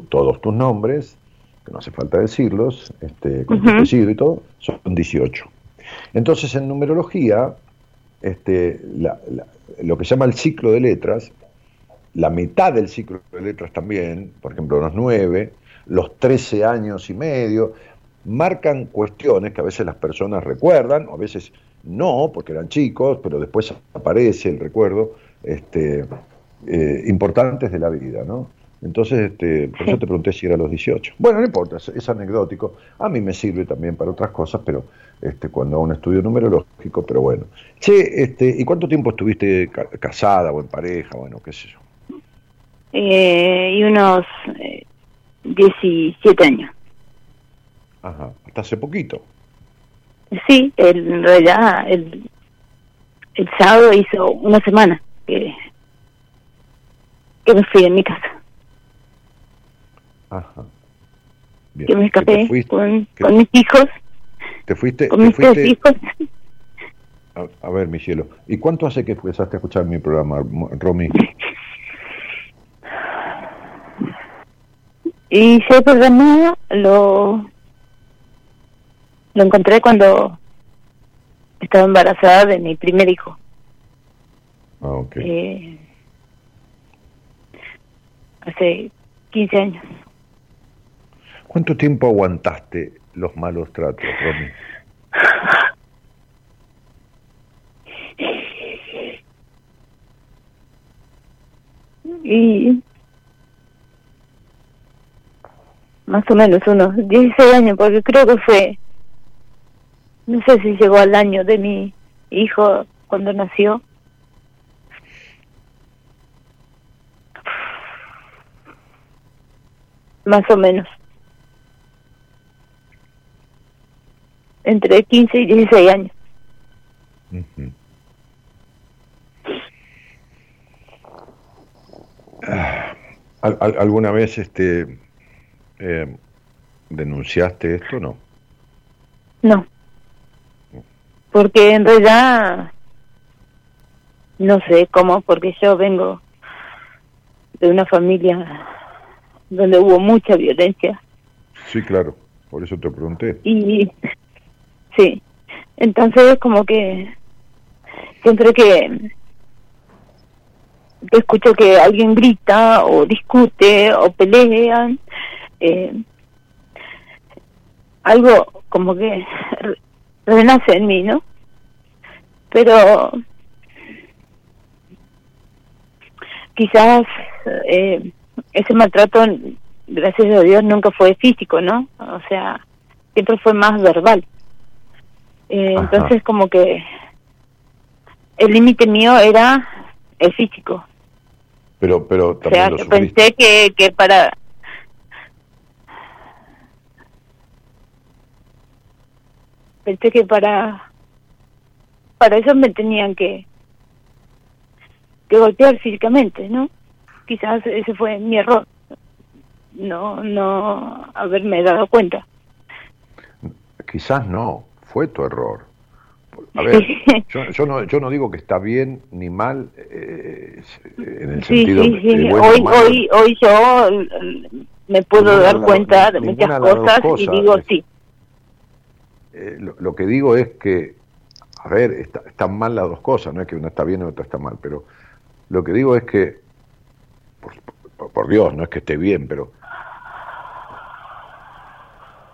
todos tus nombres, que no hace falta decirlos, este, con tu apellido y todo, son 18. Entonces, en numerología, este, lo que se llama el ciclo de letras, la mitad del ciclo de letras también, por ejemplo los nueve, los trece años y medio, marcan cuestiones que a veces las personas recuerdan, o a veces no, porque eran chicos, pero después aparece el recuerdo, este, eh, importantes de la vida, ¿no? Entonces, este, por eso te pregunté si era a los 18. Bueno, no importa, es, anecdótico. A mí me sirve también para otras cosas, pero este, cuando hago un estudio numerológico, pero bueno. Che, este, ¿y cuánto tiempo estuviste casada o en pareja? Bueno, qué sé yo. Eh, y unos 17 eh, años. Ajá, hasta hace poquito. Sí, en realidad el, el sábado hizo una semana que, que me fui de mi casa. Ajá. Que me escapé con, con, mis hijos. ¿Te fuiste? Con mis hijos. A, ver, mi cielo. ¿Y cuánto hace que empezaste a escuchar mi programa, Romy? Y ese programa lo, lo encontré cuando estaba embarazada de mi primer hijo. Ah, ok. Eh, hace 15 años. ¿Cuánto tiempo aguantaste los malos tratos, Romy? Y más o menos unos 16 años, porque creo que fue no sé si llegó al año de mi hijo cuando nació. Más o menos. Entre 15 y 16 años. Ah, ¿al- al- ¿Alguna vez este eh, denunciaste esto o no? No. Porque en realidad no sé cómo, porque yo vengo de una familia donde hubo mucha violencia Sí, claro, por eso te pregunté. y sí, entonces como que siempre que, escucho que alguien grita o discute o pelean, eh, algo como que re- renace en mí, ¿no? Pero quizás eh, ese maltrato, gracias a Dios, nunca fue físico, ¿no? O sea, siempre fue más verbal. Eh, entonces, como que el límite mío era el físico. Pero, pero O también sea, lo que sufriste. pensé que, que para... Pensé que para... Para eso me tenían que... que golpear físicamente, ¿no? Quizás ese fue mi error. No, no haberme dado cuenta. Quizás no, fue tu error. A ver, yo, yo no, yo no digo que está bien ni mal eh, en el Sí, sentido sí, de bueno Hoy, hoy, hoy yo mm, me puedo Ninguna dar cuenta de muchas de cosas y digo es- sí. Eh, lo, lo que digo es que, a ver, está- están mal las dos cosas, no es que una está bien y otra está mal, pero lo que digo es que, por, por- por Dios, no es que esté bien, pero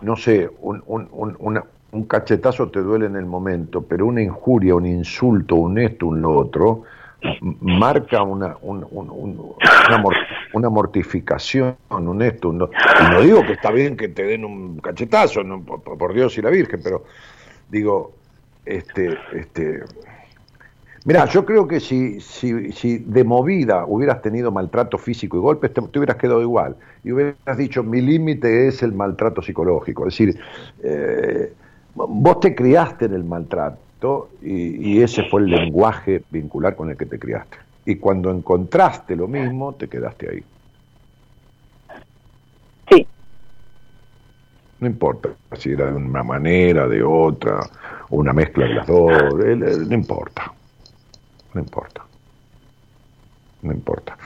no sé, un, un, un, una- un cachetazo te duele en el momento, pero una injuria, un insulto, un esto, un lo otro, marca una, un- un- un- una, mor- una mortificación, un esto, un lo- y no digo que está bien que te den un cachetazo, por Dios y la Virgen, pero digo, este, este, Mira, yo creo que si, si, si de movida hubieras tenido maltrato físico y golpes, te, te hubieras quedado igual. Y hubieras dicho, mi límite es el maltrato psicológico. Es decir, eh, vos te criaste en el maltrato y, y ese fue el lenguaje vincular con el que te criaste. Y cuando encontraste lo mismo, te quedaste ahí. Sí, No importa si era de una manera, de otra, una mezcla de las dos, no importa. No importa. No importa.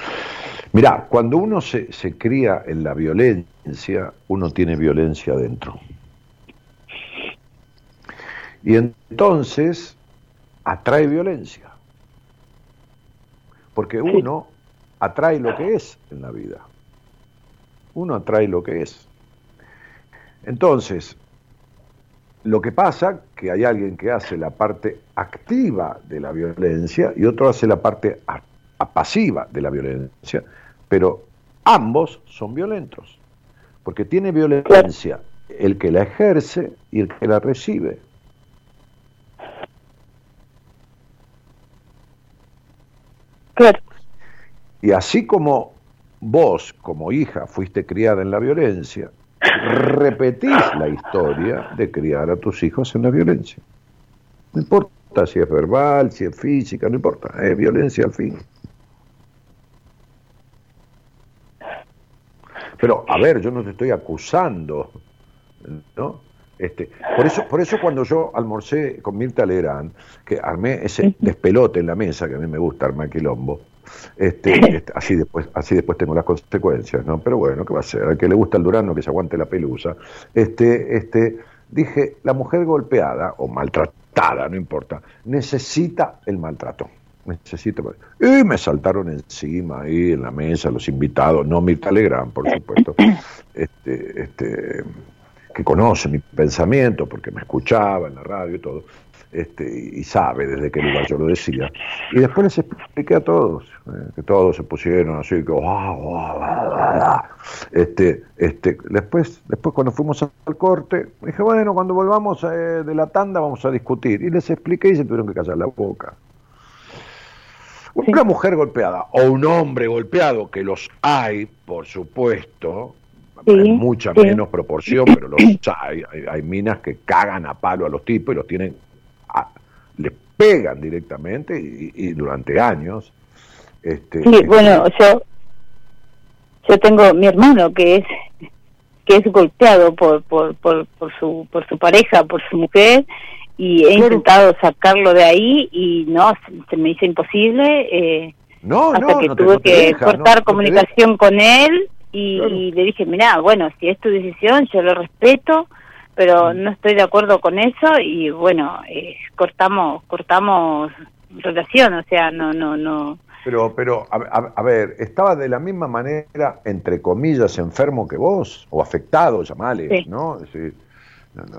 Mirá, cuando uno se, se cría en la violencia, uno tiene violencia dentro. Y entonces atrae violencia. Porque uno atrae lo que es en la vida. Uno atrae lo que es. Entonces, lo que pasa que hay alguien que hace la parte activa de la violencia y otro hace la parte pasiva de la violencia, pero ambos son violentos, porque tiene violencia el que la ejerce y el que la recibe. Y así como vos, como hija, fuiste criada en la violencia, repetís la historia de criar a tus hijos en la violencia. No importa si es verbal, si es física, no importa, es violencia al fin. Pero, a ver, yo no te estoy acusando, ¿no? Este, por eso, por eso cuando yo almorcé con Mirta Legrand, que armé ese despelote en la mesa, que a mí me gusta armar quilombo, este, este, así después, así después tengo las consecuencias, ¿no? Pero bueno, ¿qué va a ser? Al que le gusta el durano que se aguante la pelusa. Este, este, dije, la mujer golpeada o maltratada, no importa, necesita el maltrato. Necesita. Y me saltaron encima ahí en la mesa los invitados, no Mirta Legrand, por supuesto. Este, este, que conoce mi pensamiento porque me escuchaba en la radio y todo, este, y sabe desde qué lugar yo lo decía. Y después les expliqué a todos, eh, que todos se pusieron así, que, este, este, después, después cuando fuimos al corte, dije, bueno, cuando volvamos eh, de la tanda vamos a discutir. Y les expliqué y se tuvieron que callar la boca. Una mujer golpeada o un hombre golpeado, que los hay, por supuesto, en mucha menos proporción, pero los hay. hay. minas que cagan a palo a los tipos y los tienen, les pegan directamente y, durante años. Este, sí, este, bueno, yo, yo tengo mi hermano que es que es golpeado por, por, por, por su por su pareja, por su mujer y he intentado sacarlo de ahí y no, se me hizo imposible. Eh, no, hasta que tuve que cortar comunicación con él y, le dije, mira, bueno, si es tu decisión, yo lo respeto, pero mm. no estoy de acuerdo con eso y bueno, eh, cortamos cortamos relación, o sea, no, no, no. Pero, pero, a, ver, ¿estaba de la misma manera, entre comillas, enfermo que vos? O afectado, llamale, ¿no?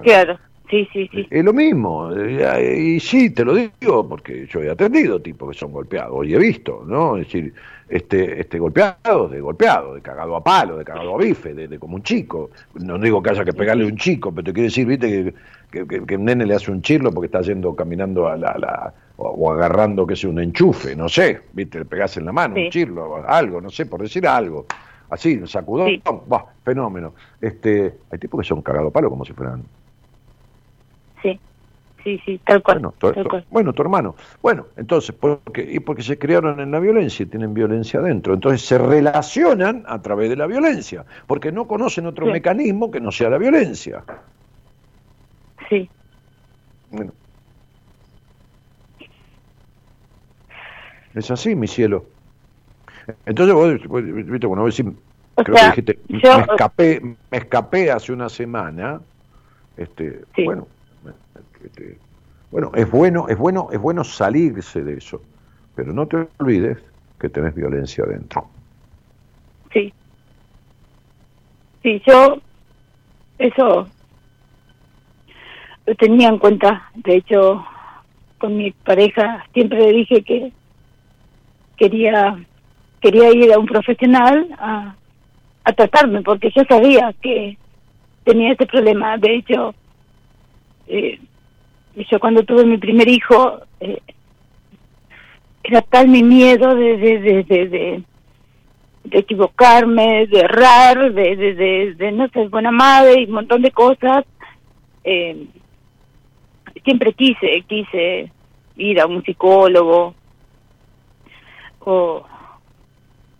claro. Sí, sí, sí. Es lo mismo. Y, sí, te lo digo, porque yo he atendido tipos que son golpeados, y he visto, ¿no? Es decir, este, este golpeados, de golpeado, de cagado a palo, de cagado a bife, de, como un chico. No digo que haya que pegarle a un chico, pero te quiero decir, viste, que, que, un nene le hace un chirlo porque está yendo caminando a la, o, agarrando, que sea un enchufe, no sé, viste, le pegás en la mano, un chirlo, algo, no sé, por decir algo. Así, sacudón, fenómeno. Este, hay tipos que son cagado a palo como si fueran sí, sí, sí, tal cual. Bueno, tu, hermano. Bueno, entonces, porque, y porque se criaron en la violencia y tienen violencia adentro. Entonces se relacionan a través de la violencia, porque no conocen otro mecanismo que no sea la violencia. Sí. Bueno. Es así, mi cielo. Entonces vos, viste, cuando vos decís, creo que dijiste, me, escapé, me escapé hace una semana, este, bueno, bueno, es bueno, es bueno, es bueno salirse de eso, pero no te olvides que tenés violencia adentro. Sí. Sí, yo eso lo tenía en cuenta. De hecho, con mi pareja siempre le dije que quería quería ir a un profesional a, a tratarme porque yo sabía que tenía ese problema. De hecho, eh, yo cuando tuve mi primer hijo, eh, era tal mi miedo de, de, de, de, de equivocarme, de errar, de, de, de, no ser buena madre y un montón de cosas. Eh, siempre quise, quise ir a un psicólogo o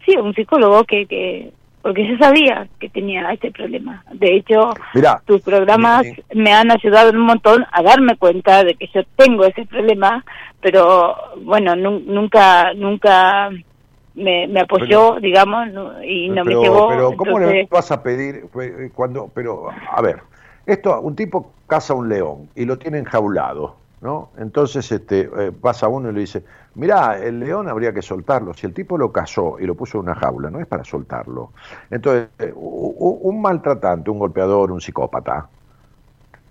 sí, a un psicólogo que, que porque yo sabía que tenía este problema. De hecho, tus programas me han ayudado un montón a darme cuenta de que yo tengo ese problema, pero bueno, nunca nunca me, me apoyó, digamos, y no me llevó. Pero ¿cómo le vas a pedir eh, cuando pero a ver, esto un tipo caza un león y lo tiene enjaulado ¿no? Entonces este, eh, pasa uno y le dice, mirá, el león habría que soltarlo. Si el tipo lo cazó y lo puso en una jaula, no es para soltarlo. Entonces, eh, un maltratante, un golpeador, un psicópata,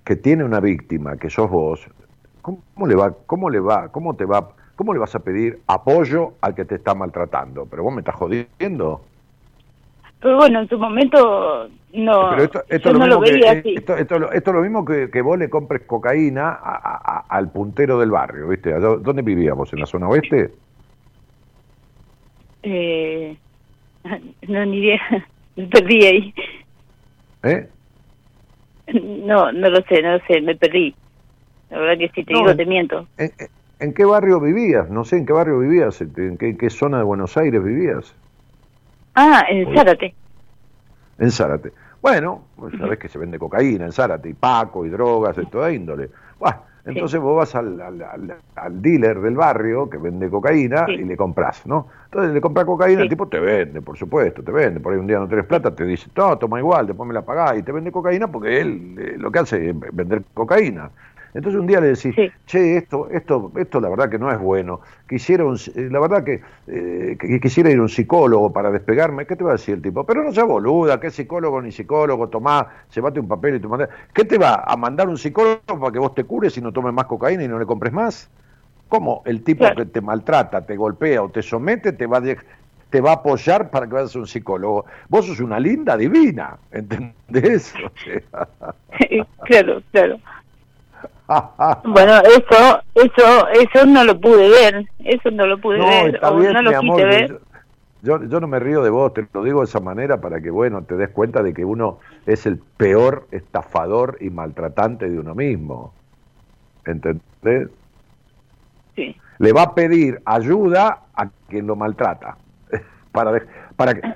que tiene una víctima, que sos vos, ¿cómo le va, cómo le va, cómo te va, cómo le vas a pedir apoyo al que te está maltratando? Pero vos me estás jodiendo. Pero bueno, en su momento no, Pero esto, esto no lo veía así. Esto, es lo mismo que, que vos le compres cocaína al puntero del barrio, ¿viste? ¿Dónde vivíamos? ¿En la zona oeste? Eh, no, ni idea. Me perdí ahí. ¿Eh? No, no lo sé, no lo sé, me perdí. La verdad que si te digo, te miento. ¿en, qué barrio vivías? No sé, ¿en qué barrio vivías? ¿En qué, en qué zona de Buenos Aires vivías? Ah, en Zárate. En Zárate. Bueno, pues sabés que se vende cocaína en Zárate, y paco, y drogas, de toda índole. Bueno, entonces vos vas al, al, dealer del barrio que vende cocaína y le compras, ¿no? Entonces le compras cocaína, el tipo te vende, por supuesto, te vende. Por ahí un día no tenés plata, te dice, no, toma igual, después me la pagás y te vende cocaína porque él eh, lo que hace es vender cocaína. Entonces un día le decís, Sí. che, esto, esto, esto la verdad que no es bueno. Quisiera un- eh, la verdad que, eh, que quisiera ir a un psicólogo para despegarme. ¿Qué te va a decir el tipo? Pero no sea boluda, ¿qué psicólogo ni psicólogo? Tomá, llévate un papel y tu mandá. ¿Qué te va a mandar un psicólogo para que vos te cures y no tomes más cocaína y no le compres más? ¿Cómo el tipo Claro. que te maltrata, te golpea o te somete te va a te va a apoyar para que vayas a un psicólogo? Vos sos una linda divina, ¿entendés? O sea, claro, claro. Bueno, eso, eso, eso no lo pude ver, eso no lo pude No, ver, está o bien, no mi lo amor. quise ver. Yo, yo no me río de vos, te lo digo de esa manera para que, bueno, te des cuenta de que uno es el peor estafador y maltratante de uno mismo. ¿Entendés? Sí, Le va a pedir ayuda a quien lo maltrata. Para, para que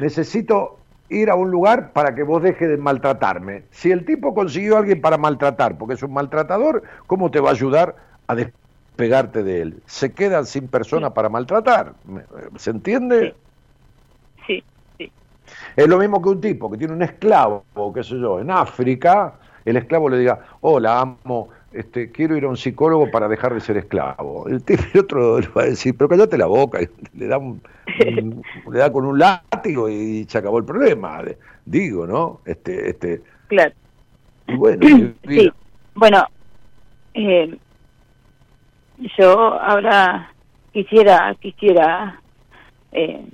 necesito ir a un lugar para que vos dejes de maltratarme. Si el tipo consiguió a alguien para maltratar, porque es un maltratador, ¿cómo te va a ayudar a despegarte de él? Se quedan sin persona para maltratar. ¿Me- ¿Se entiende? sí, sí, Es lo mismo que un tipo que tiene un esclavo, qué sé yo, en África, el esclavo le diga, hola, amo, este, quiero ir a un psicólogo para dejar de ser esclavo. El, el otro le va a decir, pero cállate la boca, y le da, un- un- le da con un látigo y se acabó el problema. Digo, ¿no? Este, este, claro. y bueno, y- Sí, mira, bueno, eh, yo ahora quisiera, quisiera, eh,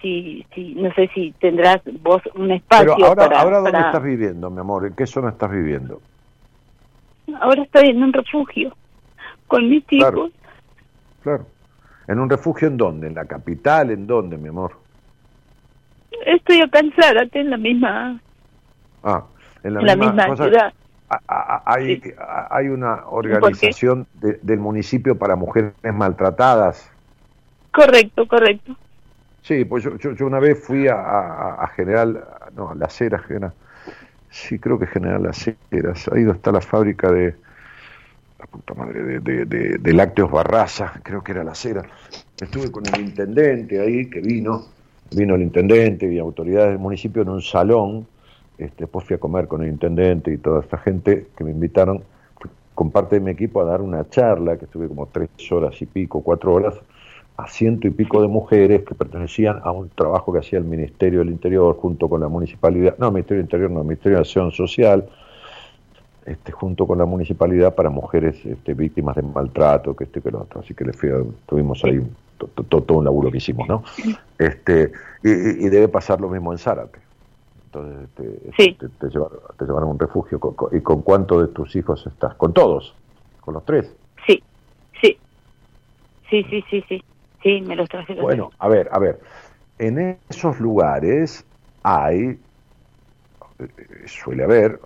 si, si, no sé si tendrás vos un espacio pero ahora, para, ahora ¿dónde para- estás viviendo, mi amor? ¿En qué zona estás viviendo? Ahora estoy en un refugio con mis hijos, Claro. Claro. ¿En un refugio en dónde? ¿En la capital? ¿En dónde, mi amor? estoy acá en Zárate, en la misma, Ah, en la, en la misma, ciudad. a- a- a- hay, Sí. hay una organización de- del municipio para mujeres maltratadas. Correcto, correcto. Sí, pues yo, yo, yo una vez fui a, General, no, a Las Heras, General, sí, creo que General Las Heras, ahí está la fábrica de, la puta madre, de, de, de- de lácteos Barraza, creo que era Las Heras. Estuve con el intendente ahí, que vino, vino el intendente y autoridades del municipio en un salón, este, después fui a comer con el intendente y toda esta gente que me invitaron. Con parte de mi equipo a dar una charla, que estuve como tres horas y pico, cuatro horas, a ciento y pico de mujeres que pertenecían a un trabajo que hacía el Ministerio del Interior junto con la municipalidad, no, Ministerio del Interior, no, Ministerio de Acción Social, este, junto con la municipalidad para mujeres este, víctimas de maltrato, que este que lo otro. Así que le fui a- tuvimos ahí to- to- to- todo un laburo que hicimos, ¿no? Este, y, y- y debe pasar lo mismo en Zárate. Entonces este, Sí. te, te llevaron, te llevaron a un refugio. ¿Con- con- ¿Y con cuántos de tus hijos estás? ¿Con todos? ¿Con los tres? Sí, sí, sí, sí, sí, sí, sí, me los traje. los Bueno, a ver, a ver. En esos lugares hay, eh, suele haber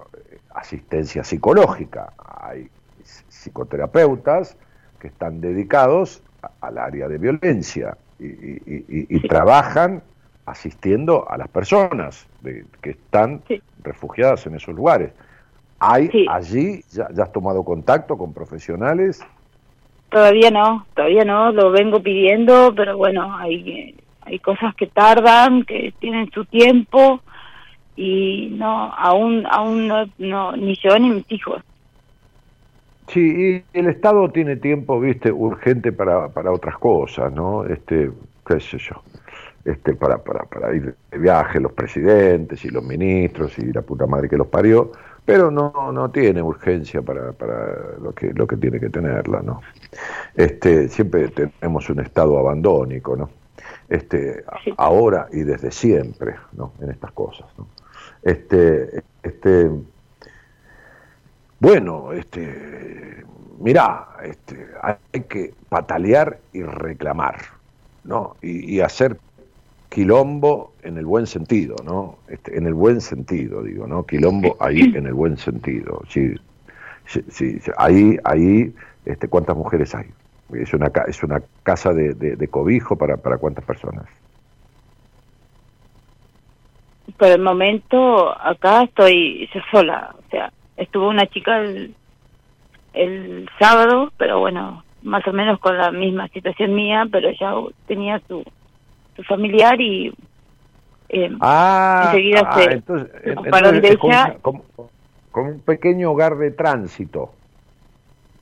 asistencia psicológica, hay psicoterapeutas que están dedicados al área de violencia y, y- y- y trabajan asistiendo a las personas de- que están Sí. refugiadas en esos lugares. Hay Sí. allí, ya, ya has tomado contacto con profesionales Todavía no, todavía no, lo vengo pidiendo, pero bueno, hay, hay cosas que tardan, que tienen su tiempo y no, aún, aún no, no, ni yo ni mis hijos. Sí, y el Estado tiene tiempo, viste, urgente para, para otras cosas, ¿no? Este, qué sé yo, este, para, para, para ir de viaje los presidentes y los ministros y la puta madre que los parió, pero no, no tiene urgencia para, para lo que, lo que tiene que tenerla, ¿no? Este, siempre tenemos un estado abandónico, ¿no? Este, Sí. ahora y desde siempre, ¿no? En estas cosas, ¿no? Este, este, bueno, este, mirá, este, hay que patalear y reclamar, ¿no? Y, y hacer quilombo en el buen sentido, ¿no? Este, en el buen sentido, digo, ¿no? Quilombo ahí en el buen sentido. Sí, sí, ahí, ahí, este, ¿cuántas mujeres hay? Es una, es una casa de, de- de cobijo para, para cuántas personas. Por el momento acá estoy sola, o sea, estuvo una chica el, el sábado, pero bueno, más o menos con la misma situación mía, pero ya tenía su, su familiar y eh, Ah, Enseguida ah, se- entonces, como ella- como- un pequeño hogar de tránsito.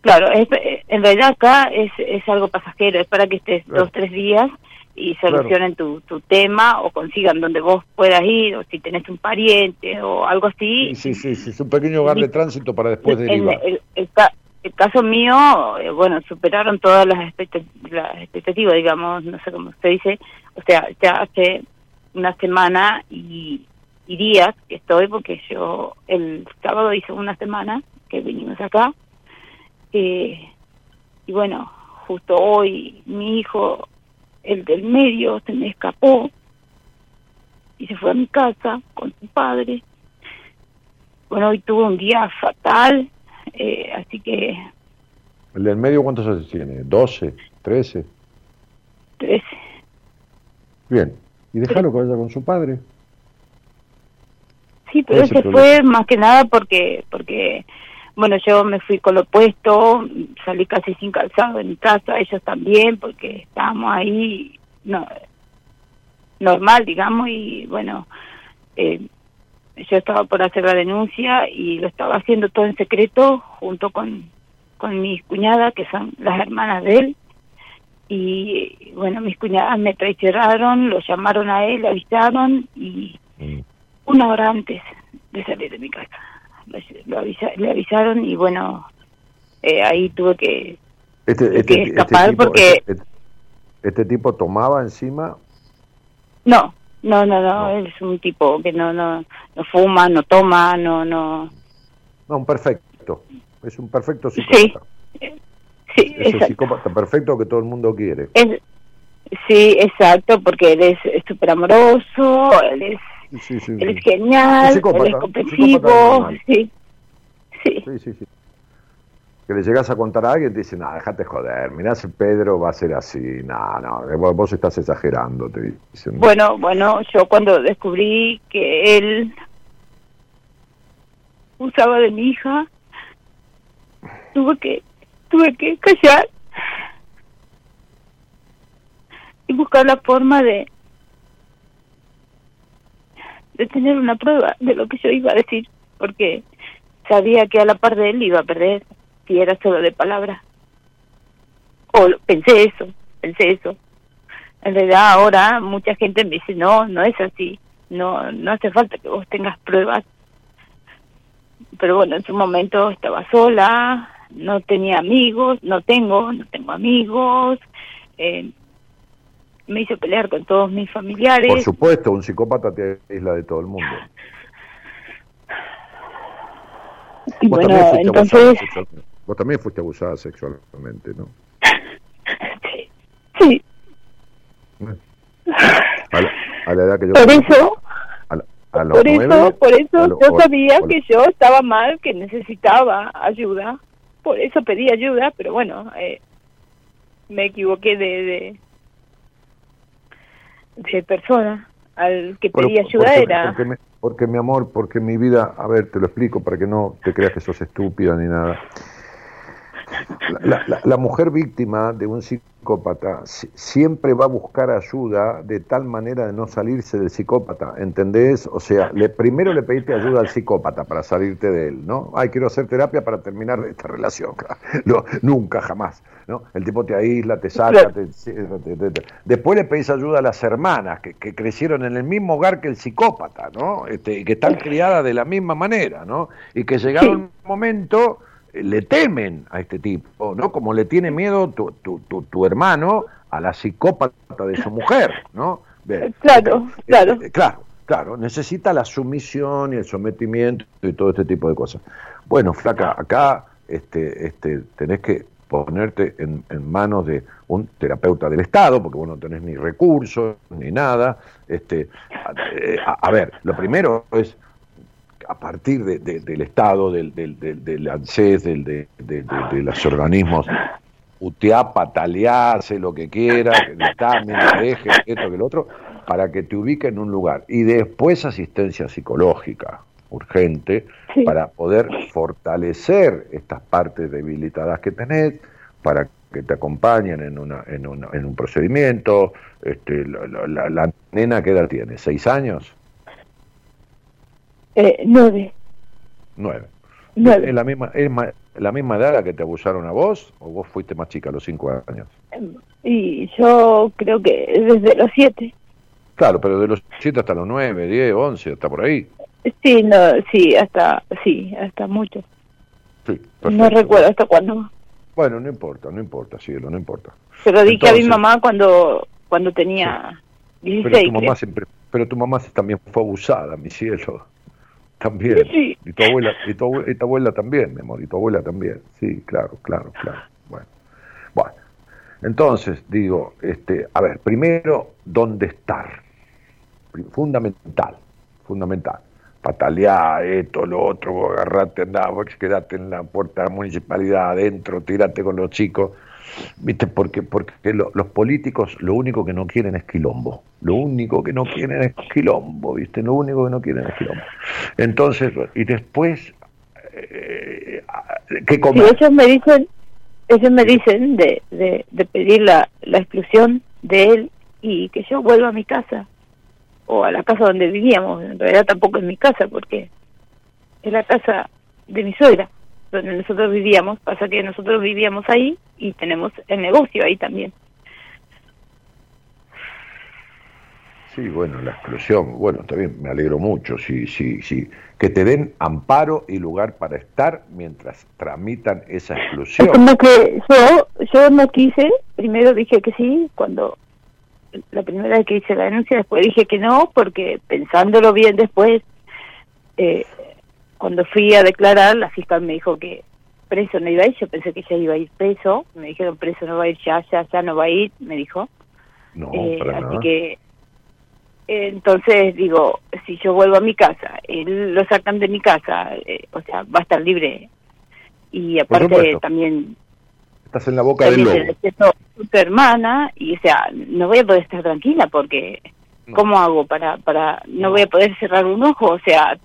Claro, es- en realidad acá es, es algo pasajero, es para que estés Claro. dos, tres días y solucionen tu, tu tema o consigan donde vos puedas ir o si tenés un pariente o algo así. Sí, sí, sí, es un pequeño hogar de tránsito para después derivar. el, el el caso mío, eh, bueno, superaron todas las, expecta- las expectativas, digamos, no sé cómo se dice. O sea, ya hace una semana y, y días que estoy, porque yo el sábado hice una semana que vinimos acá. eh, y bueno, justo hoy mi hijo, el del medio, se me escapó y se fue a mi casa con su padre. Bueno, hoy tuve un día fatal, eh, así que ¿El del medio cuántos años tiene? ¿12? ¿13? tres, Bien. Y déjalo que vaya con su padre. sí, ¿Cuál pero es el se problema? fue más que nada porque, porque, bueno, yo me fui con lo puesto, salí casi sin calzado de mi casa, ellos también, porque estábamos ahí, no, normal, digamos, y bueno, eh, yo estaba por hacer la denuncia y lo estaba haciendo todo en secreto junto con, con mis cuñadas, que son las hermanas de él. Y bueno, mis cuñadas me traicionaron, lo llamaron a él, avisaron y Mm. una hora antes de salir de mi casa. Lo, lo avisa- le avisaron y bueno, eh, ahí tuve que... Este, este, que este escapar tipo, porque- este, este tipo tomaba encima. No, no, no, no, No. él es un tipo que no, no, no fuma, no toma, no, no... No, un perfecto. Es un perfecto psicópata. sí, Es el exacto. psicópata perfecto que todo el mundo quiere. Es- sí, exacto, porque él es súper amoroso, él es, Sí, sí, él es sí. genial, él es normal. sí, sí, Sí, sí, sí. Que le llegas a contar a alguien y te dicen, no, déjate joder, mirá si Pedro va a ser así. No, no, vos, vos estás exagerando, te dicen. Bueno, bueno, yo cuando descubrí que él usaba de mi hija, tuve que tuve que callar y buscar la forma de de tener una prueba de lo que yo iba a decir, porque sabía que a la par de él iba a perder si era solo de palabras. O pensé eso, pensé eso en realidad ahora mucha gente me dice no no es así no no hace falta que vos tengas pruebas pero bueno en su momento estaba sola no tenía amigos no tengo no tengo amigos eh, me hizo pelear con todos mis familiares Por supuesto, un psicópata te aísla de todo el mundo. y Vos bueno también entonces. Vos también fuiste abusada sexualmente, ¿no? sí, sí A la, a la edad que yo por conocí, eso a, la- a los por eso por eso yo sabía que yo estaba mal que necesitaba ayuda por eso pedí ayuda pero bueno eh, me equivoqué de de, de persona al que pedí ayuda porque, era Porque, me- porque, mi amor, porque mi vida, a ver, te lo explico para que no te creas que sos estúpida ni nada. La, la- la mujer víctima de un psicópata si- siempre va a buscar ayuda de tal manera de no salirse del psicópata, ¿entendés? O sea, le, primero le pediste ayuda al psicópata para salirte de él, ¿no? Ay, quiero hacer terapia para terminar esta relación. No, nunca, jamás, ¿no? El tipo te aísla, te saca, te- te- te- después le pedís ayuda a las hermanas que, que crecieron en el mismo hogar que el psicópata, ¿no? Este, y que están criadas de la misma manera, ¿no? Y que llegado Sí. un momento le temen a este tipo, ¿no? Como le tiene miedo tu, tu, tu, tu hermano a la psicópata de su mujer, ¿no? Bien. Claro, Eh, claro. eh, claro, claro, necesita la sumisión y el sometimiento y todo este tipo de cosas. Bueno, flaca, acá este, este, tenés que ponerte en, en manos de un terapeuta del Estado, porque vos no tenés ni recursos ni nada. Este, a, eh, a- a ver, lo primero es a partir de- de- del Estado, del, del, del, del ANSES, del, de, de- los organismos, uteá, pataleá, hace lo que quiera, gritá, mira, deje, esto que lo otro, para que te ubique en un lugar. Y después asistencia psicológica urgente Sí. para poder fortalecer estas partes debilitadas que tenés, para que te acompañen en, una, en, una- en un procedimiento. Este, la, la- la- la nena, ¿qué edad tiene? ¿Seis años? Eh, nueve Nueve. Nueve. ¿Es la misma, es ma- la misma edad a la que te abusaron a vos o vos fuiste más chica a los cinco años? Y yo creo que desde los siete. Claro, pero de los 7 hasta los 9, 10, 11, hasta por ahí. Sí, no, sí, hasta, sí, hasta mucho. Sí, No recuerdo hasta cuándo. Bueno, no importa, no importa, cielo, no importa. Pero dije a mi Entonces- mamá cuando, cuando tenía Pero 16. tu mamá creo. siempre, pero tu mamá también fue abusada, mi cielo. También. Sí. Y tu abuela, y tu abuela, y tu abuela también, mi amor, y tu abuela también. Sí, claro, claro, claro. Bueno. Bueno. Entonces, digo, este, a ver, primero, ¿dónde estar? Fundamental, fundamental. Patalear, esto, lo otro, agarrate, andá, vos quedate en la puerta de la municipalidad adentro, tirate con los chicos. ¿Viste? Porque, porque lo- los políticos lo único que no quieren es quilombo. Lo único que no quieren es quilombo, ¿viste? Lo único que no quieren es quilombo. Entonces, y después, eh, ¿qué comer? ellos me dicen, ellos me dicen de, de, de pedir la, la exclusión de él y que yo vuelva a mi casa o a la casa donde vivíamos. En realidad tampoco es mi casa porque es la casa de mi suegra donde nosotros vivíamos. Pasa que nosotros vivíamos ahí y tenemos el negocio ahí también. Sí, bueno, la exclusión, bueno, bien, me alegro mucho, sí, sí, sí, que te den amparo y lugar para estar mientras tramitan esa Es exclusión. como que yo, yo no quise, primero dije que sí, cuando la primera vez que hice la denuncia, después dije que no, porque pensándolo bien después, eh, cuando fui a declarar, la fiscal me dijo que preso no iba a ir, yo pensé que ya iba a ir preso, me dijeron preso no va a ir ya, ya, ya no va a ir, me dijo. No, Eh, para así nada. que eh, entonces digo si yo vuelvo a mi casa él lo sacan de mi casa eh, o sea va a estar libre y aparte también Estás en la boca del lobo. su hermana y o sea no voy a poder estar tranquila porque No. cómo hago para para no, No. voy a poder cerrar un ojo o sea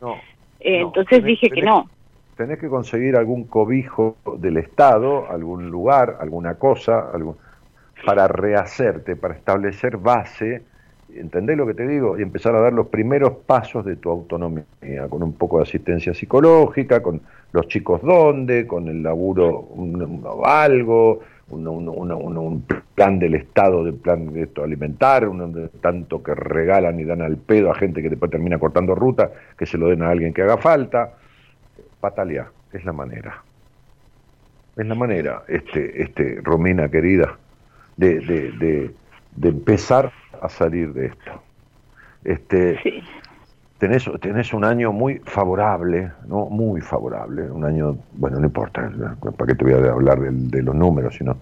No, eh, No, entonces tenés- dije que no tenés que conseguir algún cobijo del Estado, algún lugar, alguna cosa, algún, para rehacerte, para establecer base, ¿entendés lo que te digo? Y empezar a dar los primeros pasos de tu autonomía, con un poco de asistencia psicológica, con los chicos dónde, con el laburo un- un- algo, un, un- plan del Estado, de plan de esto alimentar, un, tanto que regalan y dan al pedo a gente que después termina cortando ruta, que se lo den a alguien que haga falta patalear, es la manera. Es la manera, este, este, Romina querida, de, de, de, empezar a salir de esto. Este, tenés, tenés un año muy favorable, ¿no? Muy favorable, un año, bueno, no importa, ¿para qué te voy a hablar del- de, los números? Sino,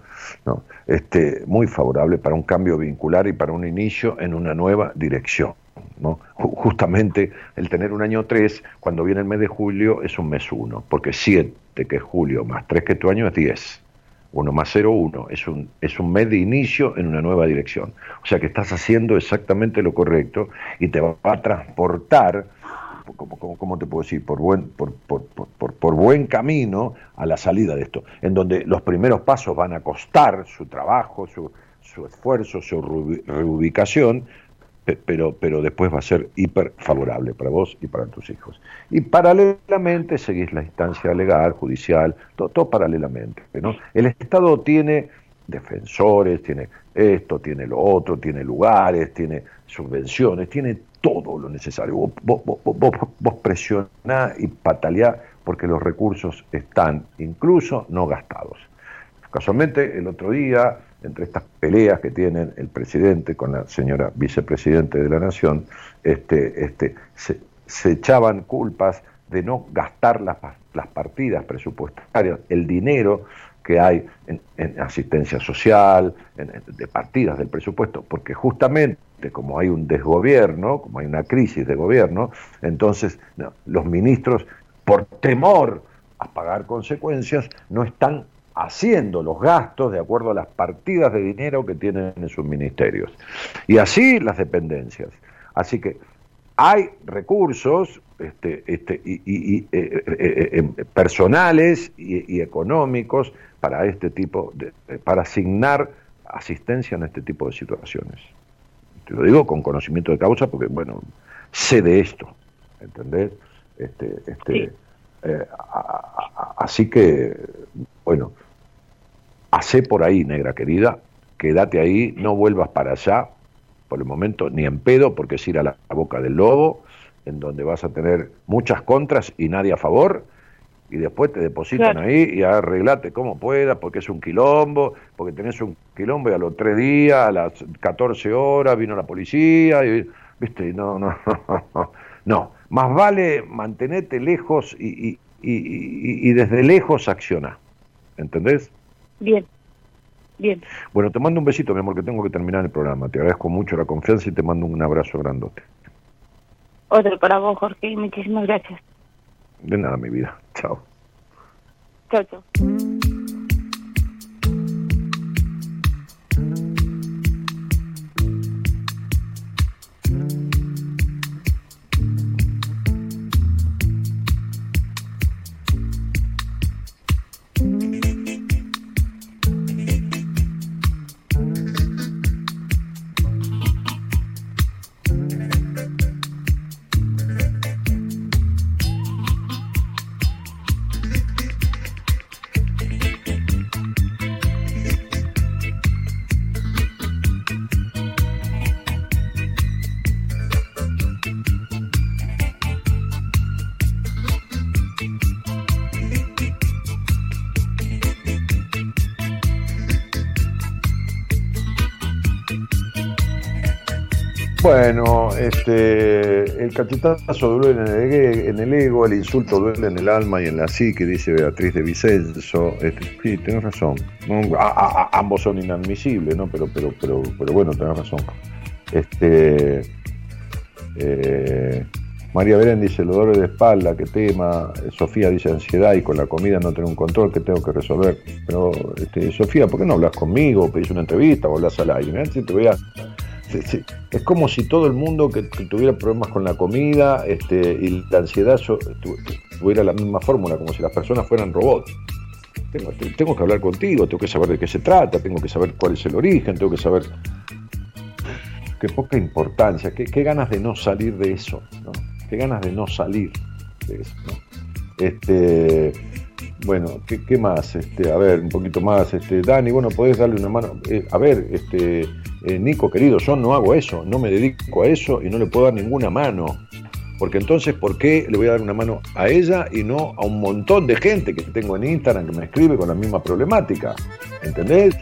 no, este, muy favorable para un cambio vincular y para un inicio en una nueva dirección. ¿no? Ju- Justamente el tener un año 3, cuando viene el mes de julio, es un mes 1, porque 7, que es julio, más 3 que tu año, es 10. 1 más 0, 1. Es un, es un mes de inicio en una nueva dirección. O sea que estás haciendo exactamente lo correcto y te va a transportar, como, como, te puedo decir, por buen, por, por, por, por, buen camino a la salida de esto, en donde los primeros pasos van a costar su trabajo, su, su esfuerzo, su reubi- reubicación, pero, pero después va a ser hiper favorable para vos y para tus hijos. Y paralelamente seguís la instancia legal, judicial, todo, todo paralelamente. ¿no? El Estado tiene defensores, tiene esto, tiene lo otro, tiene lugares, tiene subvenciones, tiene todo lo necesario. Vos, vos, vos, vos, presioná y pataleá porque los recursos están incluso no gastados. Casualmente, el otro día, entre estas peleas que tienen el presidente con la señora vicepresidente de la Nación, este, este, se, echaban culpas de no gastar las, las partidas presupuestarias, el dinero que hay en, en asistencia social, en- de partidas del presupuesto, porque justamente como hay un desgobierno, como hay una crisis de gobierno, entonces los ministros, por temor a pagar consecuencias, no están haciendo los gastos de acuerdo a las partidas de dinero que tienen en sus ministerios. Y así las dependencias. Así que hay recursos este, este, y, y- y, eh, eh, eh, eh, personales y, y económicos para este tipo de, eh, para asignar asistencia en este tipo de situaciones. Te lo digo con conocimiento de causa porque, bueno, sé de esto, ¿entendés? Este, este, Sí. Así que, bueno, hacé por ahí, negra querida, quédate ahí, no vuelvas para allá, por el momento, ni en pedo, porque es ir a la boca del lobo, en donde vas a tener muchas contras y nadie a favor, y después te depositan ahí y arreglate como puedas, porque es un quilombo, porque tenés un quilombo y a los tres días, a las 14 horas, vino la policía, y, viste, no, no, no, no, más vale mantenerte lejos y, y, y, y desde lejos accionar, ¿entendés? Bien, bien. Bueno, te mando un besito, mi amor, que tengo que terminar el programa, te agradezco mucho la confianza y te mando un abrazo grandote. Otro para vos, Jorge, muchísimas gracias. De nada, mi vida. Chao. Chao, chao. Este, el cachetazo duele en el, e- en el ego, el insulto duele en el alma y en la psique, dice Beatriz de Vicenzo. Este, sí, tenés razón. Ambos son inadmisibles, ¿no? Pero, pero, pero, pero bueno, tenés razón. Este, eh, María Belén dice, los dolores de espalda, qué tema. Sofía dice, ansiedad y con la comida no tengo un control que tengo que resolver. Pero, este, Sofía, ¿por qué no hablas conmigo? Pedís una entrevista o hablas al aire. Si te voy a. Es como si todo el mundo que, tuviera problemas con la comida este, y la ansiedad tuviera la misma fórmula, como si las personas fueran robots. Tengo, te- tengo que hablar contigo, tengo que saber de qué se trata, tengo que saber cuál es el origen, tengo que saber qué poca importancia, qué, ganas de no salir de eso, ¿no? qué ganas de no salir de eso. Este, bueno, ¿qué, qué más? Este, a ver, un poquito más. Este, Dani, bueno, podés darle una mano. Eh, a ver, este, eh, Nico, querido, yo no hago eso, no me dedico a eso y no le puedo dar ninguna mano. Porque entonces, ¿por qué le voy a dar una mano a ella y no a un montón de gente que tengo en Instagram que me escribe con la misma problemática? ¿Entendés?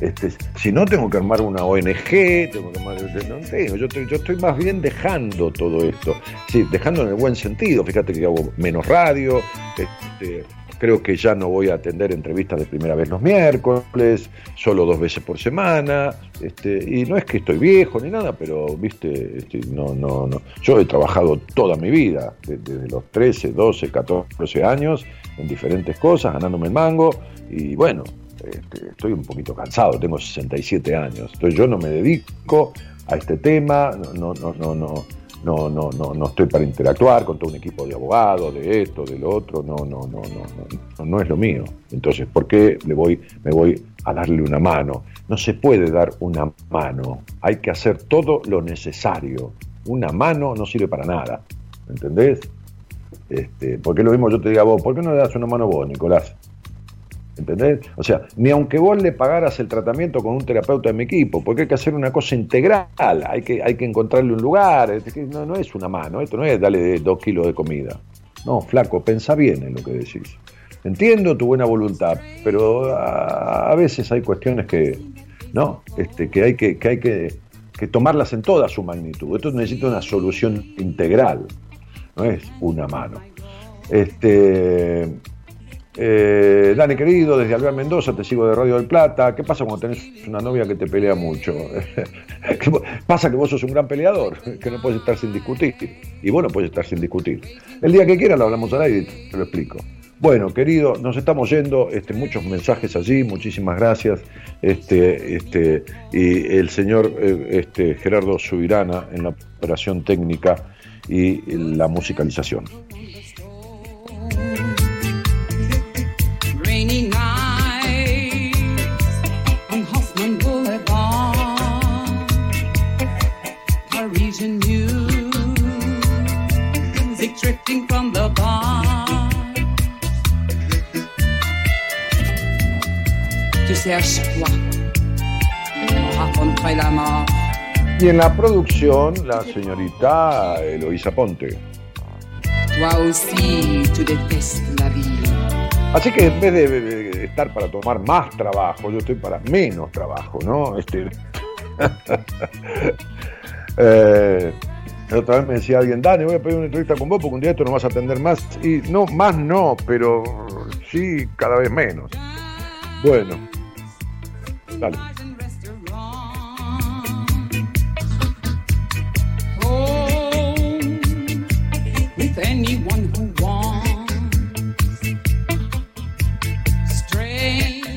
Este, si no, tengo que armar una ONG, tengo que armar, no tengo, yo, estoy, yo estoy más bien dejando todo esto. Sí, dejando en el buen sentido. Fíjate que hago menos radio, este, creo que ya no voy a atender entrevistas de primera vez los miércoles, solo dos veces por semana, este, y no es que estoy viejo ni nada, pero viste, este, no, no, no. Yo he trabajado toda mi vida, de- desde los 13, 12, 14 años, en diferentes cosas, ganándome el mango, y bueno, este, estoy un poquito cansado, tengo 67 años, entonces yo no me dedico a este tema, no, no, no, no, no, no, no, no, estoy para interactuar con todo un equipo de abogados, de esto, de lo otro, no, no, no, no, no, no es lo mío. Entonces, ¿por qué le voy, me voy a darle una mano? No se puede dar una mano, hay que hacer todo lo necesario. Una mano no sirve para nada, ¿entendés? Este, porque lo mismo yo te diga a vos, ¿por qué no le das una mano a vos, Nicolás? ¿Entendés? O sea, ni aunque vos le pagaras el tratamiento con un terapeuta de mi equipo, porque hay que hacer una cosa integral, hay que, hay que encontrarle un lugar, no, es una mano, esto no es darle dos kilos de comida. No, flaco, pensa bien en lo que decís. Entiendo tu buena voluntad, pero a, veces hay cuestiones que, ¿no? Este, que hay que, que hay que tomarlas en toda su magnitud. Esto necesita una solución integral, no es una mano. Este, eh, Dani querido, desde Alvear Mendoza, te sigo de Radio del Plata. ¿Qué pasa cuando tenés una novia que te pelea mucho? pasa que vos sos un gran peleador, que no puedes estar sin discutir. Y bueno, puedes estar sin discutir. El día que quieras lo hablamos al aire y te lo explico. Bueno, querido, nos estamos yendo, este, muchos mensajes allí, muchísimas gracias. Este, este, y el señor eh, este, Gerardo Subirana en la operación técnica y la musicalización. Y en la producción, la señorita Eloísa Ponte. Toi aussi, tu détestes la vie. Así que en vez de, estar para tomar más trabajo, yo estoy para menos trabajo, ¿no? Este, eh, otra vez me decía alguien, Dani, voy a pedir una entrevista con vos porque un día esto no vas a atender más. Y no, más no, pero sí cada vez menos. Bueno, dale. Home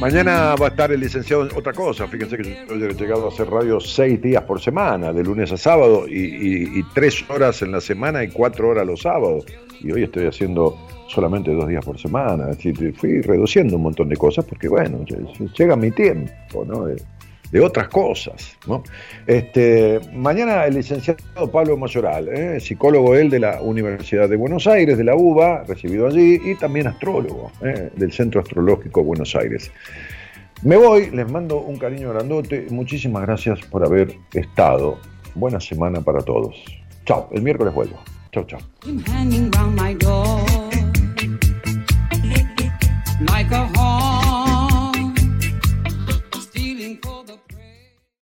Mañana va a estar el licenciado en otra cosa. Fíjense que yo he llegado a hacer radio seis días por semana, de lunes a sábado, y, y- tres horas en la semana y cuatro horas los sábados. Y hoy estoy haciendo solamente dos días por semana. Fui reduciendo un montón de cosas porque, bueno, lle- llega mi tiempo, ¿no? De, otras cosas, ¿no? Este, mañana el licenciado Pablo Mayoral, ¿eh? psicólogo él de la Universidad de Buenos Aires, de la UBA, recibido allí, y también astrólogo ¿eh? del Centro Astrológico Buenos Aires. Me voy, les mando un cariño grandote. Muchísimas gracias por haber estado. Buena semana para todos. Chao, el miércoles vuelvo. Chao, chao.